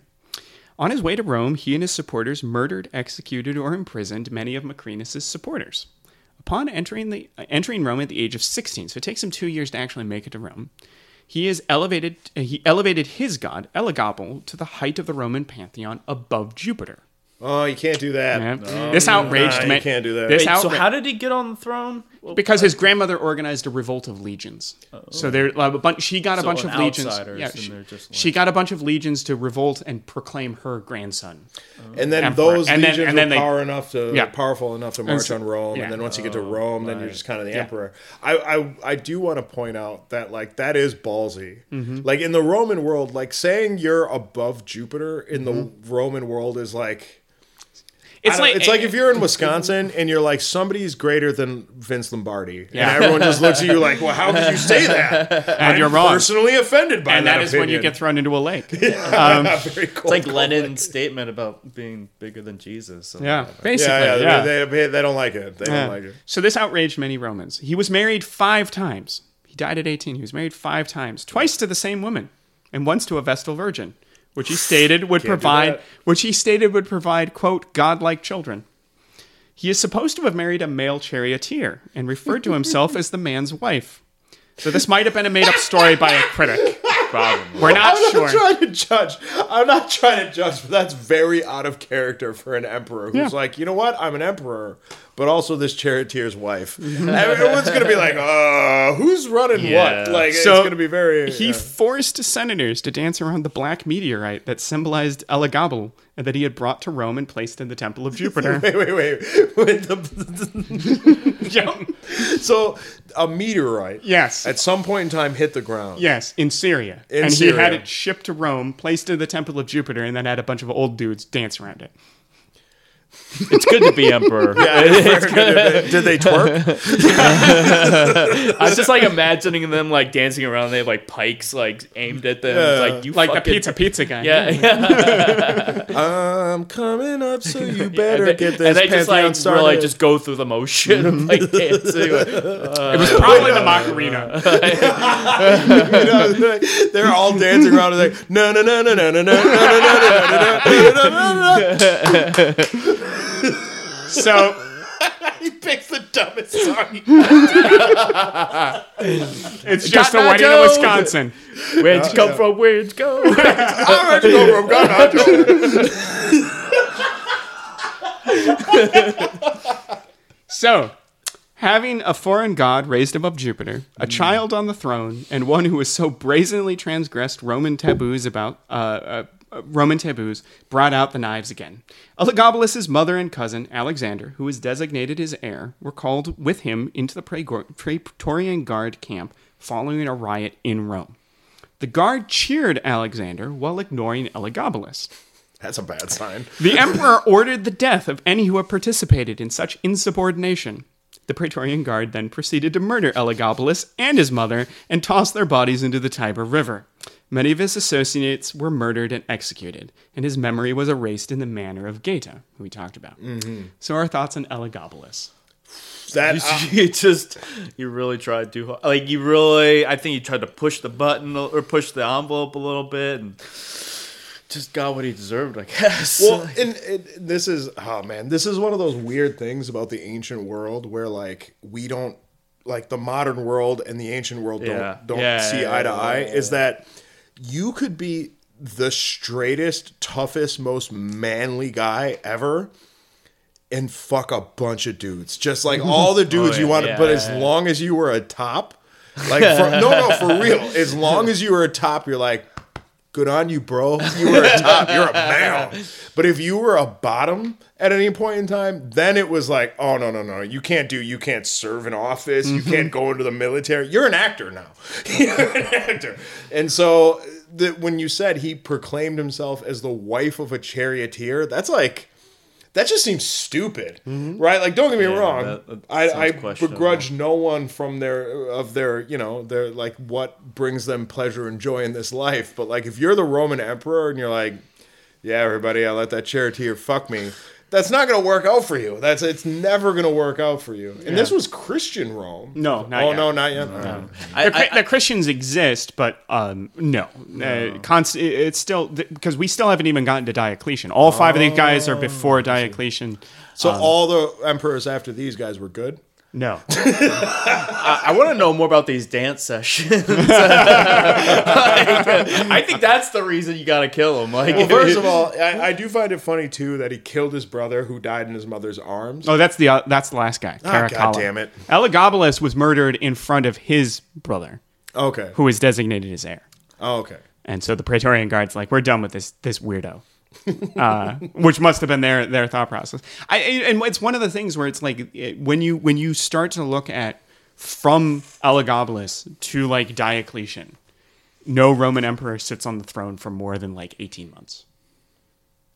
On his way to Rome, he and his supporters murdered, executed, or imprisoned many of Macrinus' supporters. Upon entering, the, uh, entering Rome at the age of 16, so it takes him two years to actually make it to Rome, he is elevated. He elevated his god Elagabal to the height of the Roman pantheon above Jupiter. Oh, you can't do that. Yeah. this outraged Nah, you can't do that. This Wait, so how did he get on the throne? Well, because his grandmother organized a revolt of legions. So there, like, a bunch. She got a So bunch of legions. outsiders, Yeah, she, they're she got a bunch of legions to revolt and proclaim her grandson. And then Emperor. those And then- legions and then were they- power enough to Yeah. powerful enough to march so- on Rome. yeah. And then once you get to Rome, then you're just kind of the Yeah. emperor. I, I I do want to point out that like that is ballsy. Mm-hmm. Like in the Roman world, like saying you're above Jupiter in the Mm-hmm. Roman world is like It's like it's like if you're in Wisconsin and you're like somebody's greater than Vince Lombardi, Yeah. and everyone just looks at you like, "Well, how could you say that?" [laughs] and you're wrong. Personally offended by and that. And that is when you get thrown into a lake. [laughs] Um, [laughs] very cool. It's like Lennon's statement about being bigger than Jesus. Yeah, whatever. basically. Yeah, yeah, yeah. They, they, they don't like it. They Yeah. don't like it. So this outraged many Romans. He was married five times. He died at 18. He was married five times, twice to the same woman, and once to a Vestal Virgin, which he stated would provide, which he stated would provide quote godlike children. He is supposed to have married a male charioteer and referred to himself as the man's wife. So this might have been a made-up story by a critic. Probably. We're not I'm sure. not trying to judge. I'm not trying to judge, but that's very out of character for an emperor who's Yeah. like, you know what? I'm an emperor, but also this charioteer's wife. [laughs] Everyone's gonna be like, uh, who's running Yeah. what? Like, So, it's gonna be very. He yeah. forced senators to dance around the black meteorite that symbolized Elagabal and that he had brought to Rome and placed in the temple of [laughs] Jupiter. Wait, wait, wait. Wait, the- [laughs] so a meteorite, yes. at some point in time, hit the ground. Yes, in Syria. In and he had it shipped to Rome, placed in the temple of Jupiter, and then had a bunch of old dudes dance around it. It's good to be emperor. Yeah, Did they twerk? I was just like imagining them like dancing around. They have like pikes like aimed at them. It's like you Like the fucking- pizza pizza guy. Yeah, yeah. I'm coming up, so you and better they, get this and they just like started. really just go through the motion like dancing. Like, It was probably the Macarena. You know, they're all dancing around and like no no no no no no no no no no no no no no So [laughs] He picks the dumbest song. [laughs] it's just a wedding in Wisconsin. Where'd you come from? Where'd you go? [laughs] I'm ready to go from God Joe. So, having a foreign god raised above Jupiter, a child on the throne, and one who has so brazenly transgressed Roman taboos about uh, uh, Roman taboos, brought out the knives again. Elagabalus' mother and cousin Alexander, who was designated his heir, were called with him into the Praetorian Guard camp following a riot in Rome. The guard cheered Alexander while ignoring Elagabalus. That's a bad sign. The [laughs] emperor ordered the death of any who had participated in such insubordination. The Praetorian Guard then proceeded to murder Elagabalus and his mother and toss their bodies into the Tiber River. Many of his associates were murdered and executed, and his memory was erased in the manner of Geta, who we talked about. So, our thoughts on Elagabalus. That You, uh, you just you really tried too hard. Like you really, I think you tried to push the button or push the envelope a little bit, and just got what he deserved. I guess. well, [laughs] and, and this is oh man, this is one of those weird things about the ancient world where like we don't like the modern world and the ancient world don't don't Yeah, see yeah, eye to yeah, eye. yeah, Is that you could be the straightest, toughest, most manly guy ever. And fuck a bunch of dudes, just like all the [laughs] dudes you yeah, want to. yeah, but yeah, as long as you were a top, like for, no, no, for real. As long as you were a top, you're like, good on you, bro. You were a top. You're a man. [laughs] But if you were a bottom at any point in time, then it was like, oh no, no, no, you can't do. You can't serve in office. You can't mm-hmm. go into the military. You're an actor now. [laughs] You're an actor. And so uh, the, when you said he proclaimed himself as the wife of a charioteer, that's like. That just seems stupid, right? Like, don't get me wrong. that- that I, I begrudge no one from their of their you know their like what brings them pleasure and joy in this life. But like, if you're the Roman emperor and you're like, yeah, everybody, I let that charioteer fuck me. That's not going to work out for you. That's it's never going to work out for you. And this was Christian Rome. No, not oh yet. no, not yet. All right. I, the, Chri- the Christians exist, but um, no, Uh, const- it's still because we still haven't even gotten to Diocletian. All five of these guys are before Diocletian. So all the emperors after these guys were good. No, [laughs] I, I want to know more about these dance sessions. [laughs] Like, I think that's the reason you got to kill him. Like, Well, first of [laughs] all, I, I do find it funny too that he killed his brother who died in his mother's arms. oh, that's the uh, that's the last guy. Ah, Caracalla. God damn it. Elagabalus was murdered in front of his brother, Okay. who was designated his heir. Oh, okay. And so the Praetorian Guard's like, we're done with this this weirdo, [laughs] uh, which must have been their their thought process. I and it's one of the things where it's like it, when you when you start to look at from Elagabalus to like Diocletian, no Roman emperor sits on the throne for more than like eighteen months.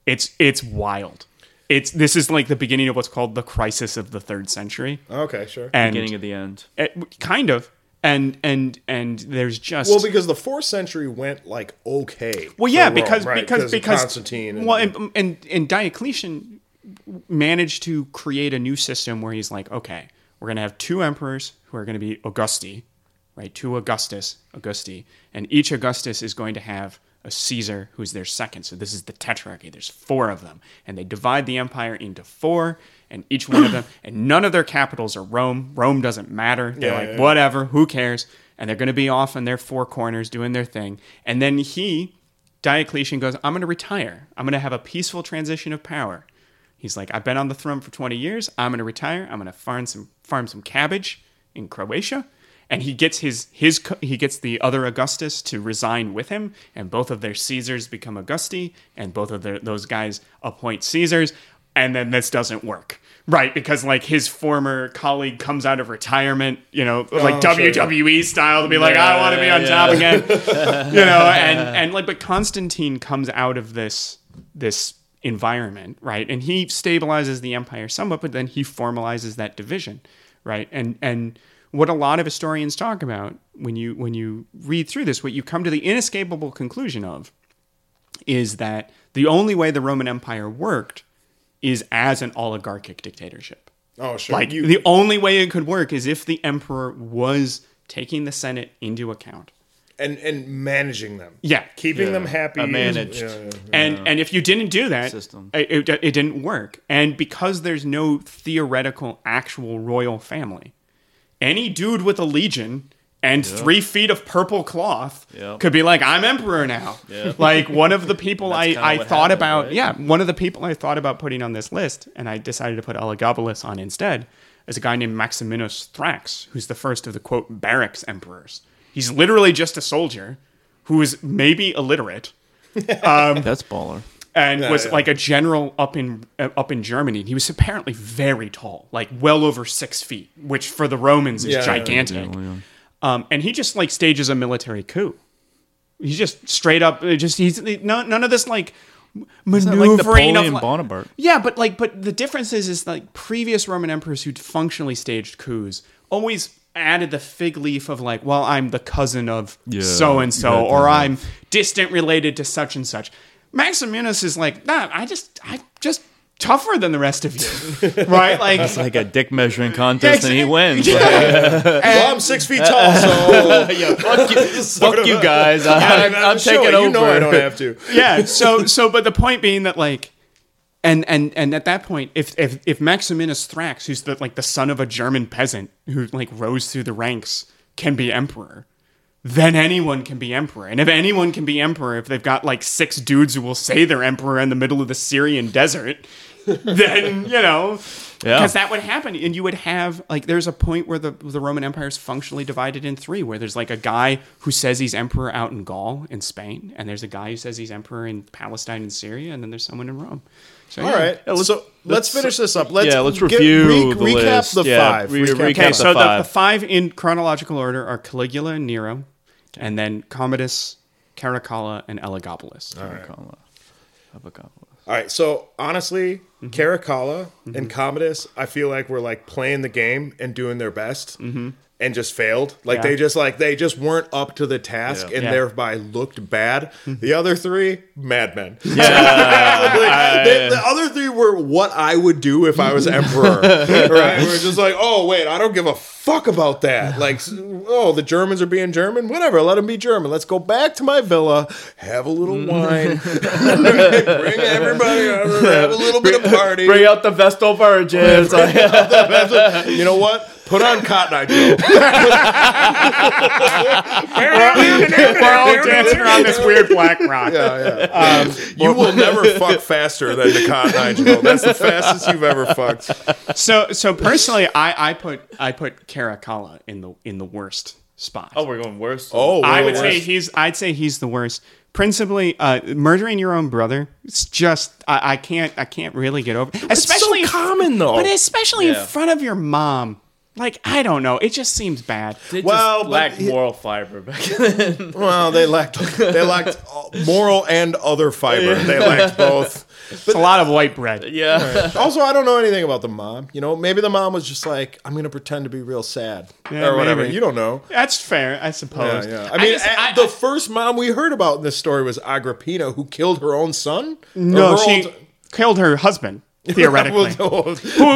It's it's wild. It's this is like the beginning of what's called the crisis of the third century, Okay, sure. and beginning of the end. it- kind of, and and and there's just well, because the fourth century went like okay. Well, yeah, Rome, because right? because because Constantine. And, well, and, and and Diocletian managed to create a new system where he's like, okay, we're gonna have two emperors who are gonna be Augusti, right? Two Augustus, Augusti, and each Augustus is going to have a Caesar who's their second. So this is the tetrarchy. There's four of them, and they divide the empire into four, and each one of them, [coughs] and none of their capitals are Rome. Rome doesn't matter. They're Yeah, like, yeah, whatever, who cares? And they're going to be off in their four corners doing their thing. And then he, Diocletian, goes, I'm going to retire. I'm going to have a peaceful transition of power. He's like, I've been on the throne for 20 years. I'm going to retire. I'm going to farm some farm some cabbage in Croatia. And he gets his his he gets the other Augustus to resign with him, and both of their Caesars become Augusti, and both of their, those guys appoint Caesars. And then this doesn't work, right? Because like his former colleague comes out of retirement, you know, oh, like Oh, sure, WWE style, to be like, I want to be on top again, you know, [laughs] and and like, but Constantine comes out of this this environment, right? And he stabilizes the empire somewhat, but then he formalizes that division, right? And and what a lot of historians talk about when you when you read through this, what you come to the inescapable conclusion of is that the only way the Roman Empire worked is as an oligarchic dictatorship. oh, sure. Like you, the only way it could work is if the emperor was taking the Senate into account. and and managing them. Yeah, Keeping them happy. Uh, managed. Yeah, yeah. and and if you didn't do that, System. It, it, it didn't work. And because there's no theoretical actual royal family, any dude with a legion and three feet of purple cloth Yep. could be like, "I'm emperor now." [laughs] Like one of the people I, I thought happened, about, right? yeah, one of the people I thought about putting on this list, and I decided to put Elagabalus on instead, is a guy named Maximinus Thrax, who's the first of the quote barracks emperors. He's literally just a soldier who is maybe illiterate [laughs] That's baller. and was yeah. like a general up in uh, up in Germany. And he was apparently very tall, like well over six feet, which for the Romans is Yeah, yeah, gigantic. Um, and he just like stages a military coup. He's just straight up, uh, just he's no, none of this like maneuvering Napoleon of like- Bonaparte. yeah, but like, but the difference is, is like previous Roman emperors who'd functionally staged coups always added the fig leaf of like, well, I'm the cousin of so and so, or. I'm distant related to such and such. Maximinus is like, nah, I just, I just tougher than the rest of you, right? Like, It's like a dick measuring contest, and he wins. [laughs] well, I'm six feet tall, [laughs] so yeah, fuck you, fuck [laughs] you guys. I'm, I'm Sure, taking over. You know I don't have to. yeah. So so but the point being that like and and and at that point if if if Maximinus Thrax who's the like the son of a German peasant who like rose through the ranks can be emperor then anyone can be emperor and if anyone can be emperor if they've got like six dudes who will say they're emperor in the middle of the Syrian desert [laughs] then you know Yeah. because that would happen, and you would have like there's a point where the the Roman Empire is functionally divided in three, where there's like a guy who says he's emperor out in Gaul in Spain, and there's a guy who says he's emperor in Palestine and Syria, and then there's someone in Rome. So All yeah. right. let's- so let's, let's- finish this up. Let's yeah, let's get- review re- the recap list. the Yeah, five. re- Recap recap the Okay, the so the, five. the five in chronological order are Caligula and Nero, and then Commodus, Caracalla, and Elagabalus. All right. So honestly, Mm-hmm. Caracalla and Commodus, I feel like we're like playing the game and doing their best. And just failed. Like. Yeah. they just like they just weren't up to the task Yeah. and Yeah. thereby looked bad. The other three, madmen. Yeah. [laughs] the other three were what I would do if I was emperor. [laughs] right? We're just like, oh wait, I don't give a fuck about that. Like, oh, the Germans are being German. Whatever, let them be German. Let's go back to my villa, have a little mm. wine, [laughs] bring everybody over, have a little bit of party. Bring out the Vestal Virgins. you know what? Put on Cotton Eye Joe. [laughs] We're all dancing around this weird black rock. Yeah, yeah. you will never fuck faster than the Cotton Eye Joe. That's the fastest you've ever fucked. So, so personally, I, I put I put Caracalla in the in the worst spot. oh, we're going worse. Oh, I would wait. say he's I'd say he's the worst. Principally, uh, murdering your own brother. It's just I, I can't I can't really get over. Especially so common, though. but especially Yeah. in front of your mom. Like I don't know, it just seems bad. They Well, but lacked he- moral fiber back then. [laughs] Well, they lacked they lacked uh, moral and other fiber. They lacked both. It's a lot of white bread. yeah. Also, I don't know anything about the mom. You know, maybe the mom was just like, "I'm going to pretend to be real sad" Yeah, or whatever. maybe. You don't know. That's fair, I suppose. Yeah, yeah. I mean, just- a- I- the I- first mom we heard about in this story was Agrippina, who killed her own son. No, her she own- killed her husband theoretically, [laughs] Well, who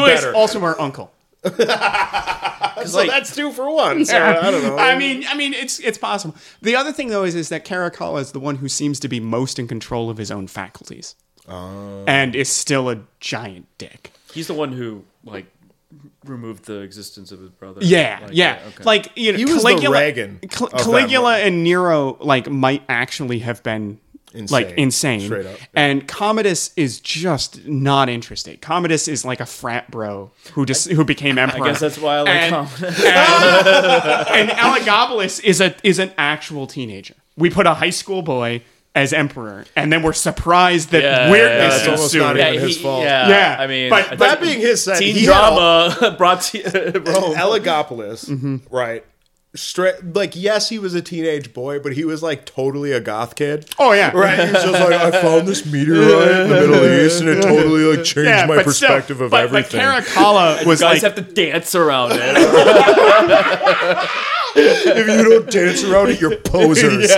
is better. also her uncle. [laughs] so that's two for one. So I don't know. I mean, I mean, it's it's possible. The other thing though is is that Caracalla is the one who seems to be most in control of his own faculties, Oh. and is still a giant dick. He's the one who like removed the existence of his brother. Yeah, Like, yeah. okay. Like you know, He was the Caligula, Reagan Cal- Caligula and Nero like might actually have been like Insane. insane. Straight up. And Commodus is just not interested. Commodus is like a frat bro who just who became emperor. I guess that's why I like and, Commodus. [laughs] and Elagabalus is a is an actual teenager. We put a high school boy as emperor, and then we're surprised that Yeah, weirdness yeah, it's almost ensued. not yeah, even his he- fault. Yeah, Yeah, I mean, but- I that being his said, teen he had a- drama [laughs] brought to Rome. Elagabalus, Mm-hmm. right? Straight, like yes, he was a teenage boy, but he was like totally a goth kid. Oh yeah, Right, he was just like, I found this meteorite in the Middle [laughs] East, and it totally like changed Yeah, my but still- perspective of but, everything. But Caracalla [laughs] was guys like have to dance around it. [laughs] if you don't dance around it, you're posers.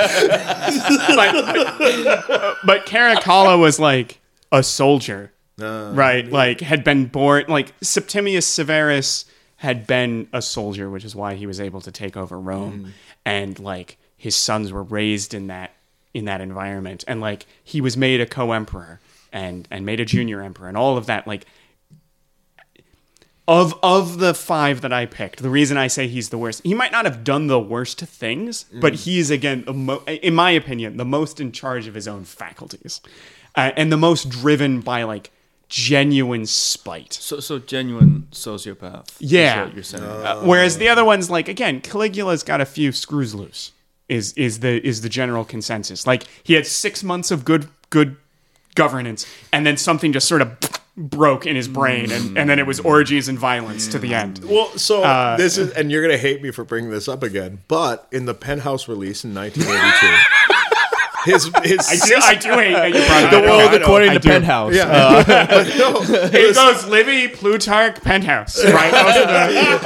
but, but, but Caracalla was like a soldier, uh, right? Like had been born like Septimius Severus had been a soldier, which is why he was able to take over Rome, and like his sons were raised in that in that environment, and like he was made a co-emperor and and made a junior emperor, and all of that like. Of of the five that I picked, the reason I say he's the worst, he might not have done the worst things, but he is again, the mo- in my opinion, the most in charge of his own faculties, uh, and the most driven by like genuine spite. so, so genuine sociopath. is Yeah. what you're saying. Uh, whereas the other ones, like again, Caligula's got a few screws loose. Is is the is the general consensus? Like he had six months of good good governance, and then something just sort of broke in his brain, and, and then it was orgies and violence to the end. Well, so Uh, this is, and you're gonna hate me for bringing this up again, but in the Penthouse release in 1982, his [laughs] his I do, I do hate that you brought it the up. world I according to do. Penthouse. yeah, uh, [laughs] [laughs] but no, It goes Livy, Plutarch, Penthouse. Right? Those are the-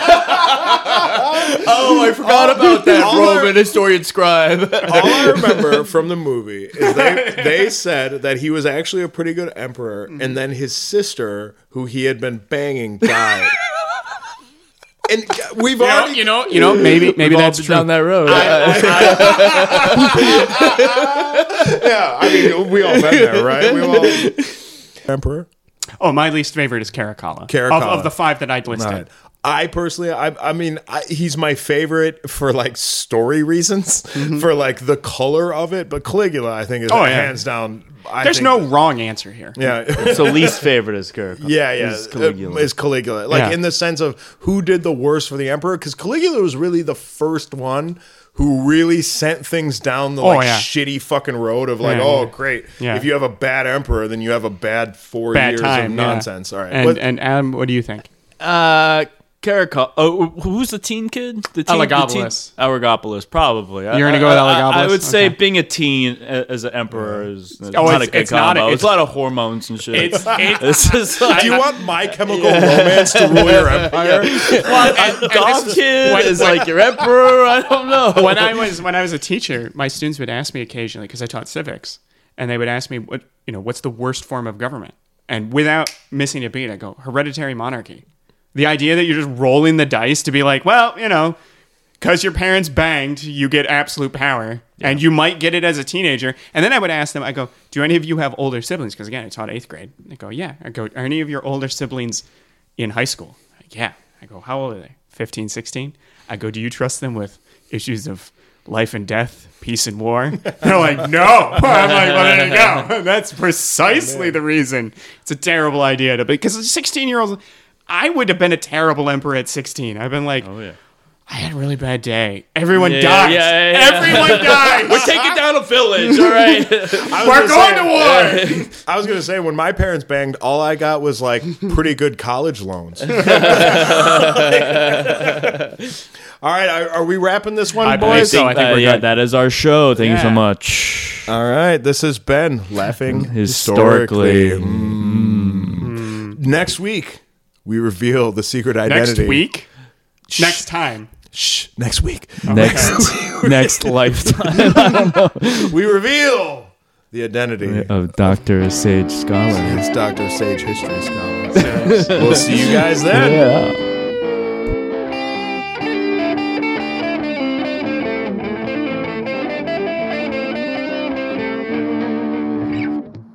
Oh, I forgot about that all our- Roman historian scribe. all I remember from the movie is they they said that he was actually a pretty good emperor, and mm-hmm. then his sister, who he had been banging, died. And we've you know, you know, you know, maybe maybe that's that's true. down that road. [laughs] yeah. I mean, we all been there, right? We all emperor. Oh, my least favorite is Caracalla. Caracalla. Of, of the five that I'd listed. All right. I personally, I, I mean, I, he's my favorite for like story reasons, for like the color of it. But Caligula, I think, is Oh, yeah. hands down. I There's think- no wrong answer here. yeah. So least favorite is Kirk. [laughs] Yeah, yeah, Is Caligula. Is Caligula like Yeah. in the sense of who did the worst for the emperor? Because Caligula was really the first one who really sent things down the Oh, yeah. shitty fucking road of like, Yeah, oh yeah. great, Yeah. if you have a bad emperor, then you have a bad four Bad years time. of yeah. nonsense. All right, And, What- and Adam, what do you think? Uh, Caracol. Oh, who's the teen kid? The teen, Elagabalus. The teen, Elagabalus, probably. You're gonna go with I- I- I would say Okay. being a teen a- as an emperor is is Oh, not it's- a good it's not a- combo. it's- it's a lot of hormones and shit. It's, it, [laughs] This is like, do you want My Chemical [laughs] Romance to rule your empire? Goth kid when- is when- like your emperor? I don't know. when I was when I was a teacher, my students would ask me occasionally because I taught civics, and they would ask me what you know what's the worst form of government, and without missing a beat, I go hereditary monarchy. The idea that you're just rolling the dice to be like, well, you know, because your parents banged, you get absolute power, and you might get it as a teenager. And then I would ask them, I go, do any of you have older siblings? Because again, I taught eighth grade. They go, yeah. I go, are any of your older siblings in high school? Like, yeah. I go, how old are they? 15, 16? I go, do you trust them with issues of life and death, peace and war? [laughs] They're like, no. [laughs] I'm like, well, there you go. [laughs] That's precisely oh, the reason. It's a terrible idea to be because 16 year olds. I would have been a terrible emperor at 16. I've been like, Oh yeah. I had a really bad day. Everyone Yeah, dies. yeah, yeah, yeah. Everyone [laughs] dies. We're taking down a village. All right. [laughs] We're going to war. [laughs] I was gonna say when my parents banged, all I got was like pretty good college loans. all right, are, are we wrapping this one, I believe boys? so. I think Uh, we're yeah, good. that is our show. Thank you so much. All right, this has been laughing Historically. historically. Mm. Next week, we reveal the secret identity. Next week. Next time. Shh, next week, Next, [laughs] next lifetime [laughs] we reveal the identity. of Doctor Sage Scholar. It's Doctor Sage History Scholar. we'll see you guys then. Yeah.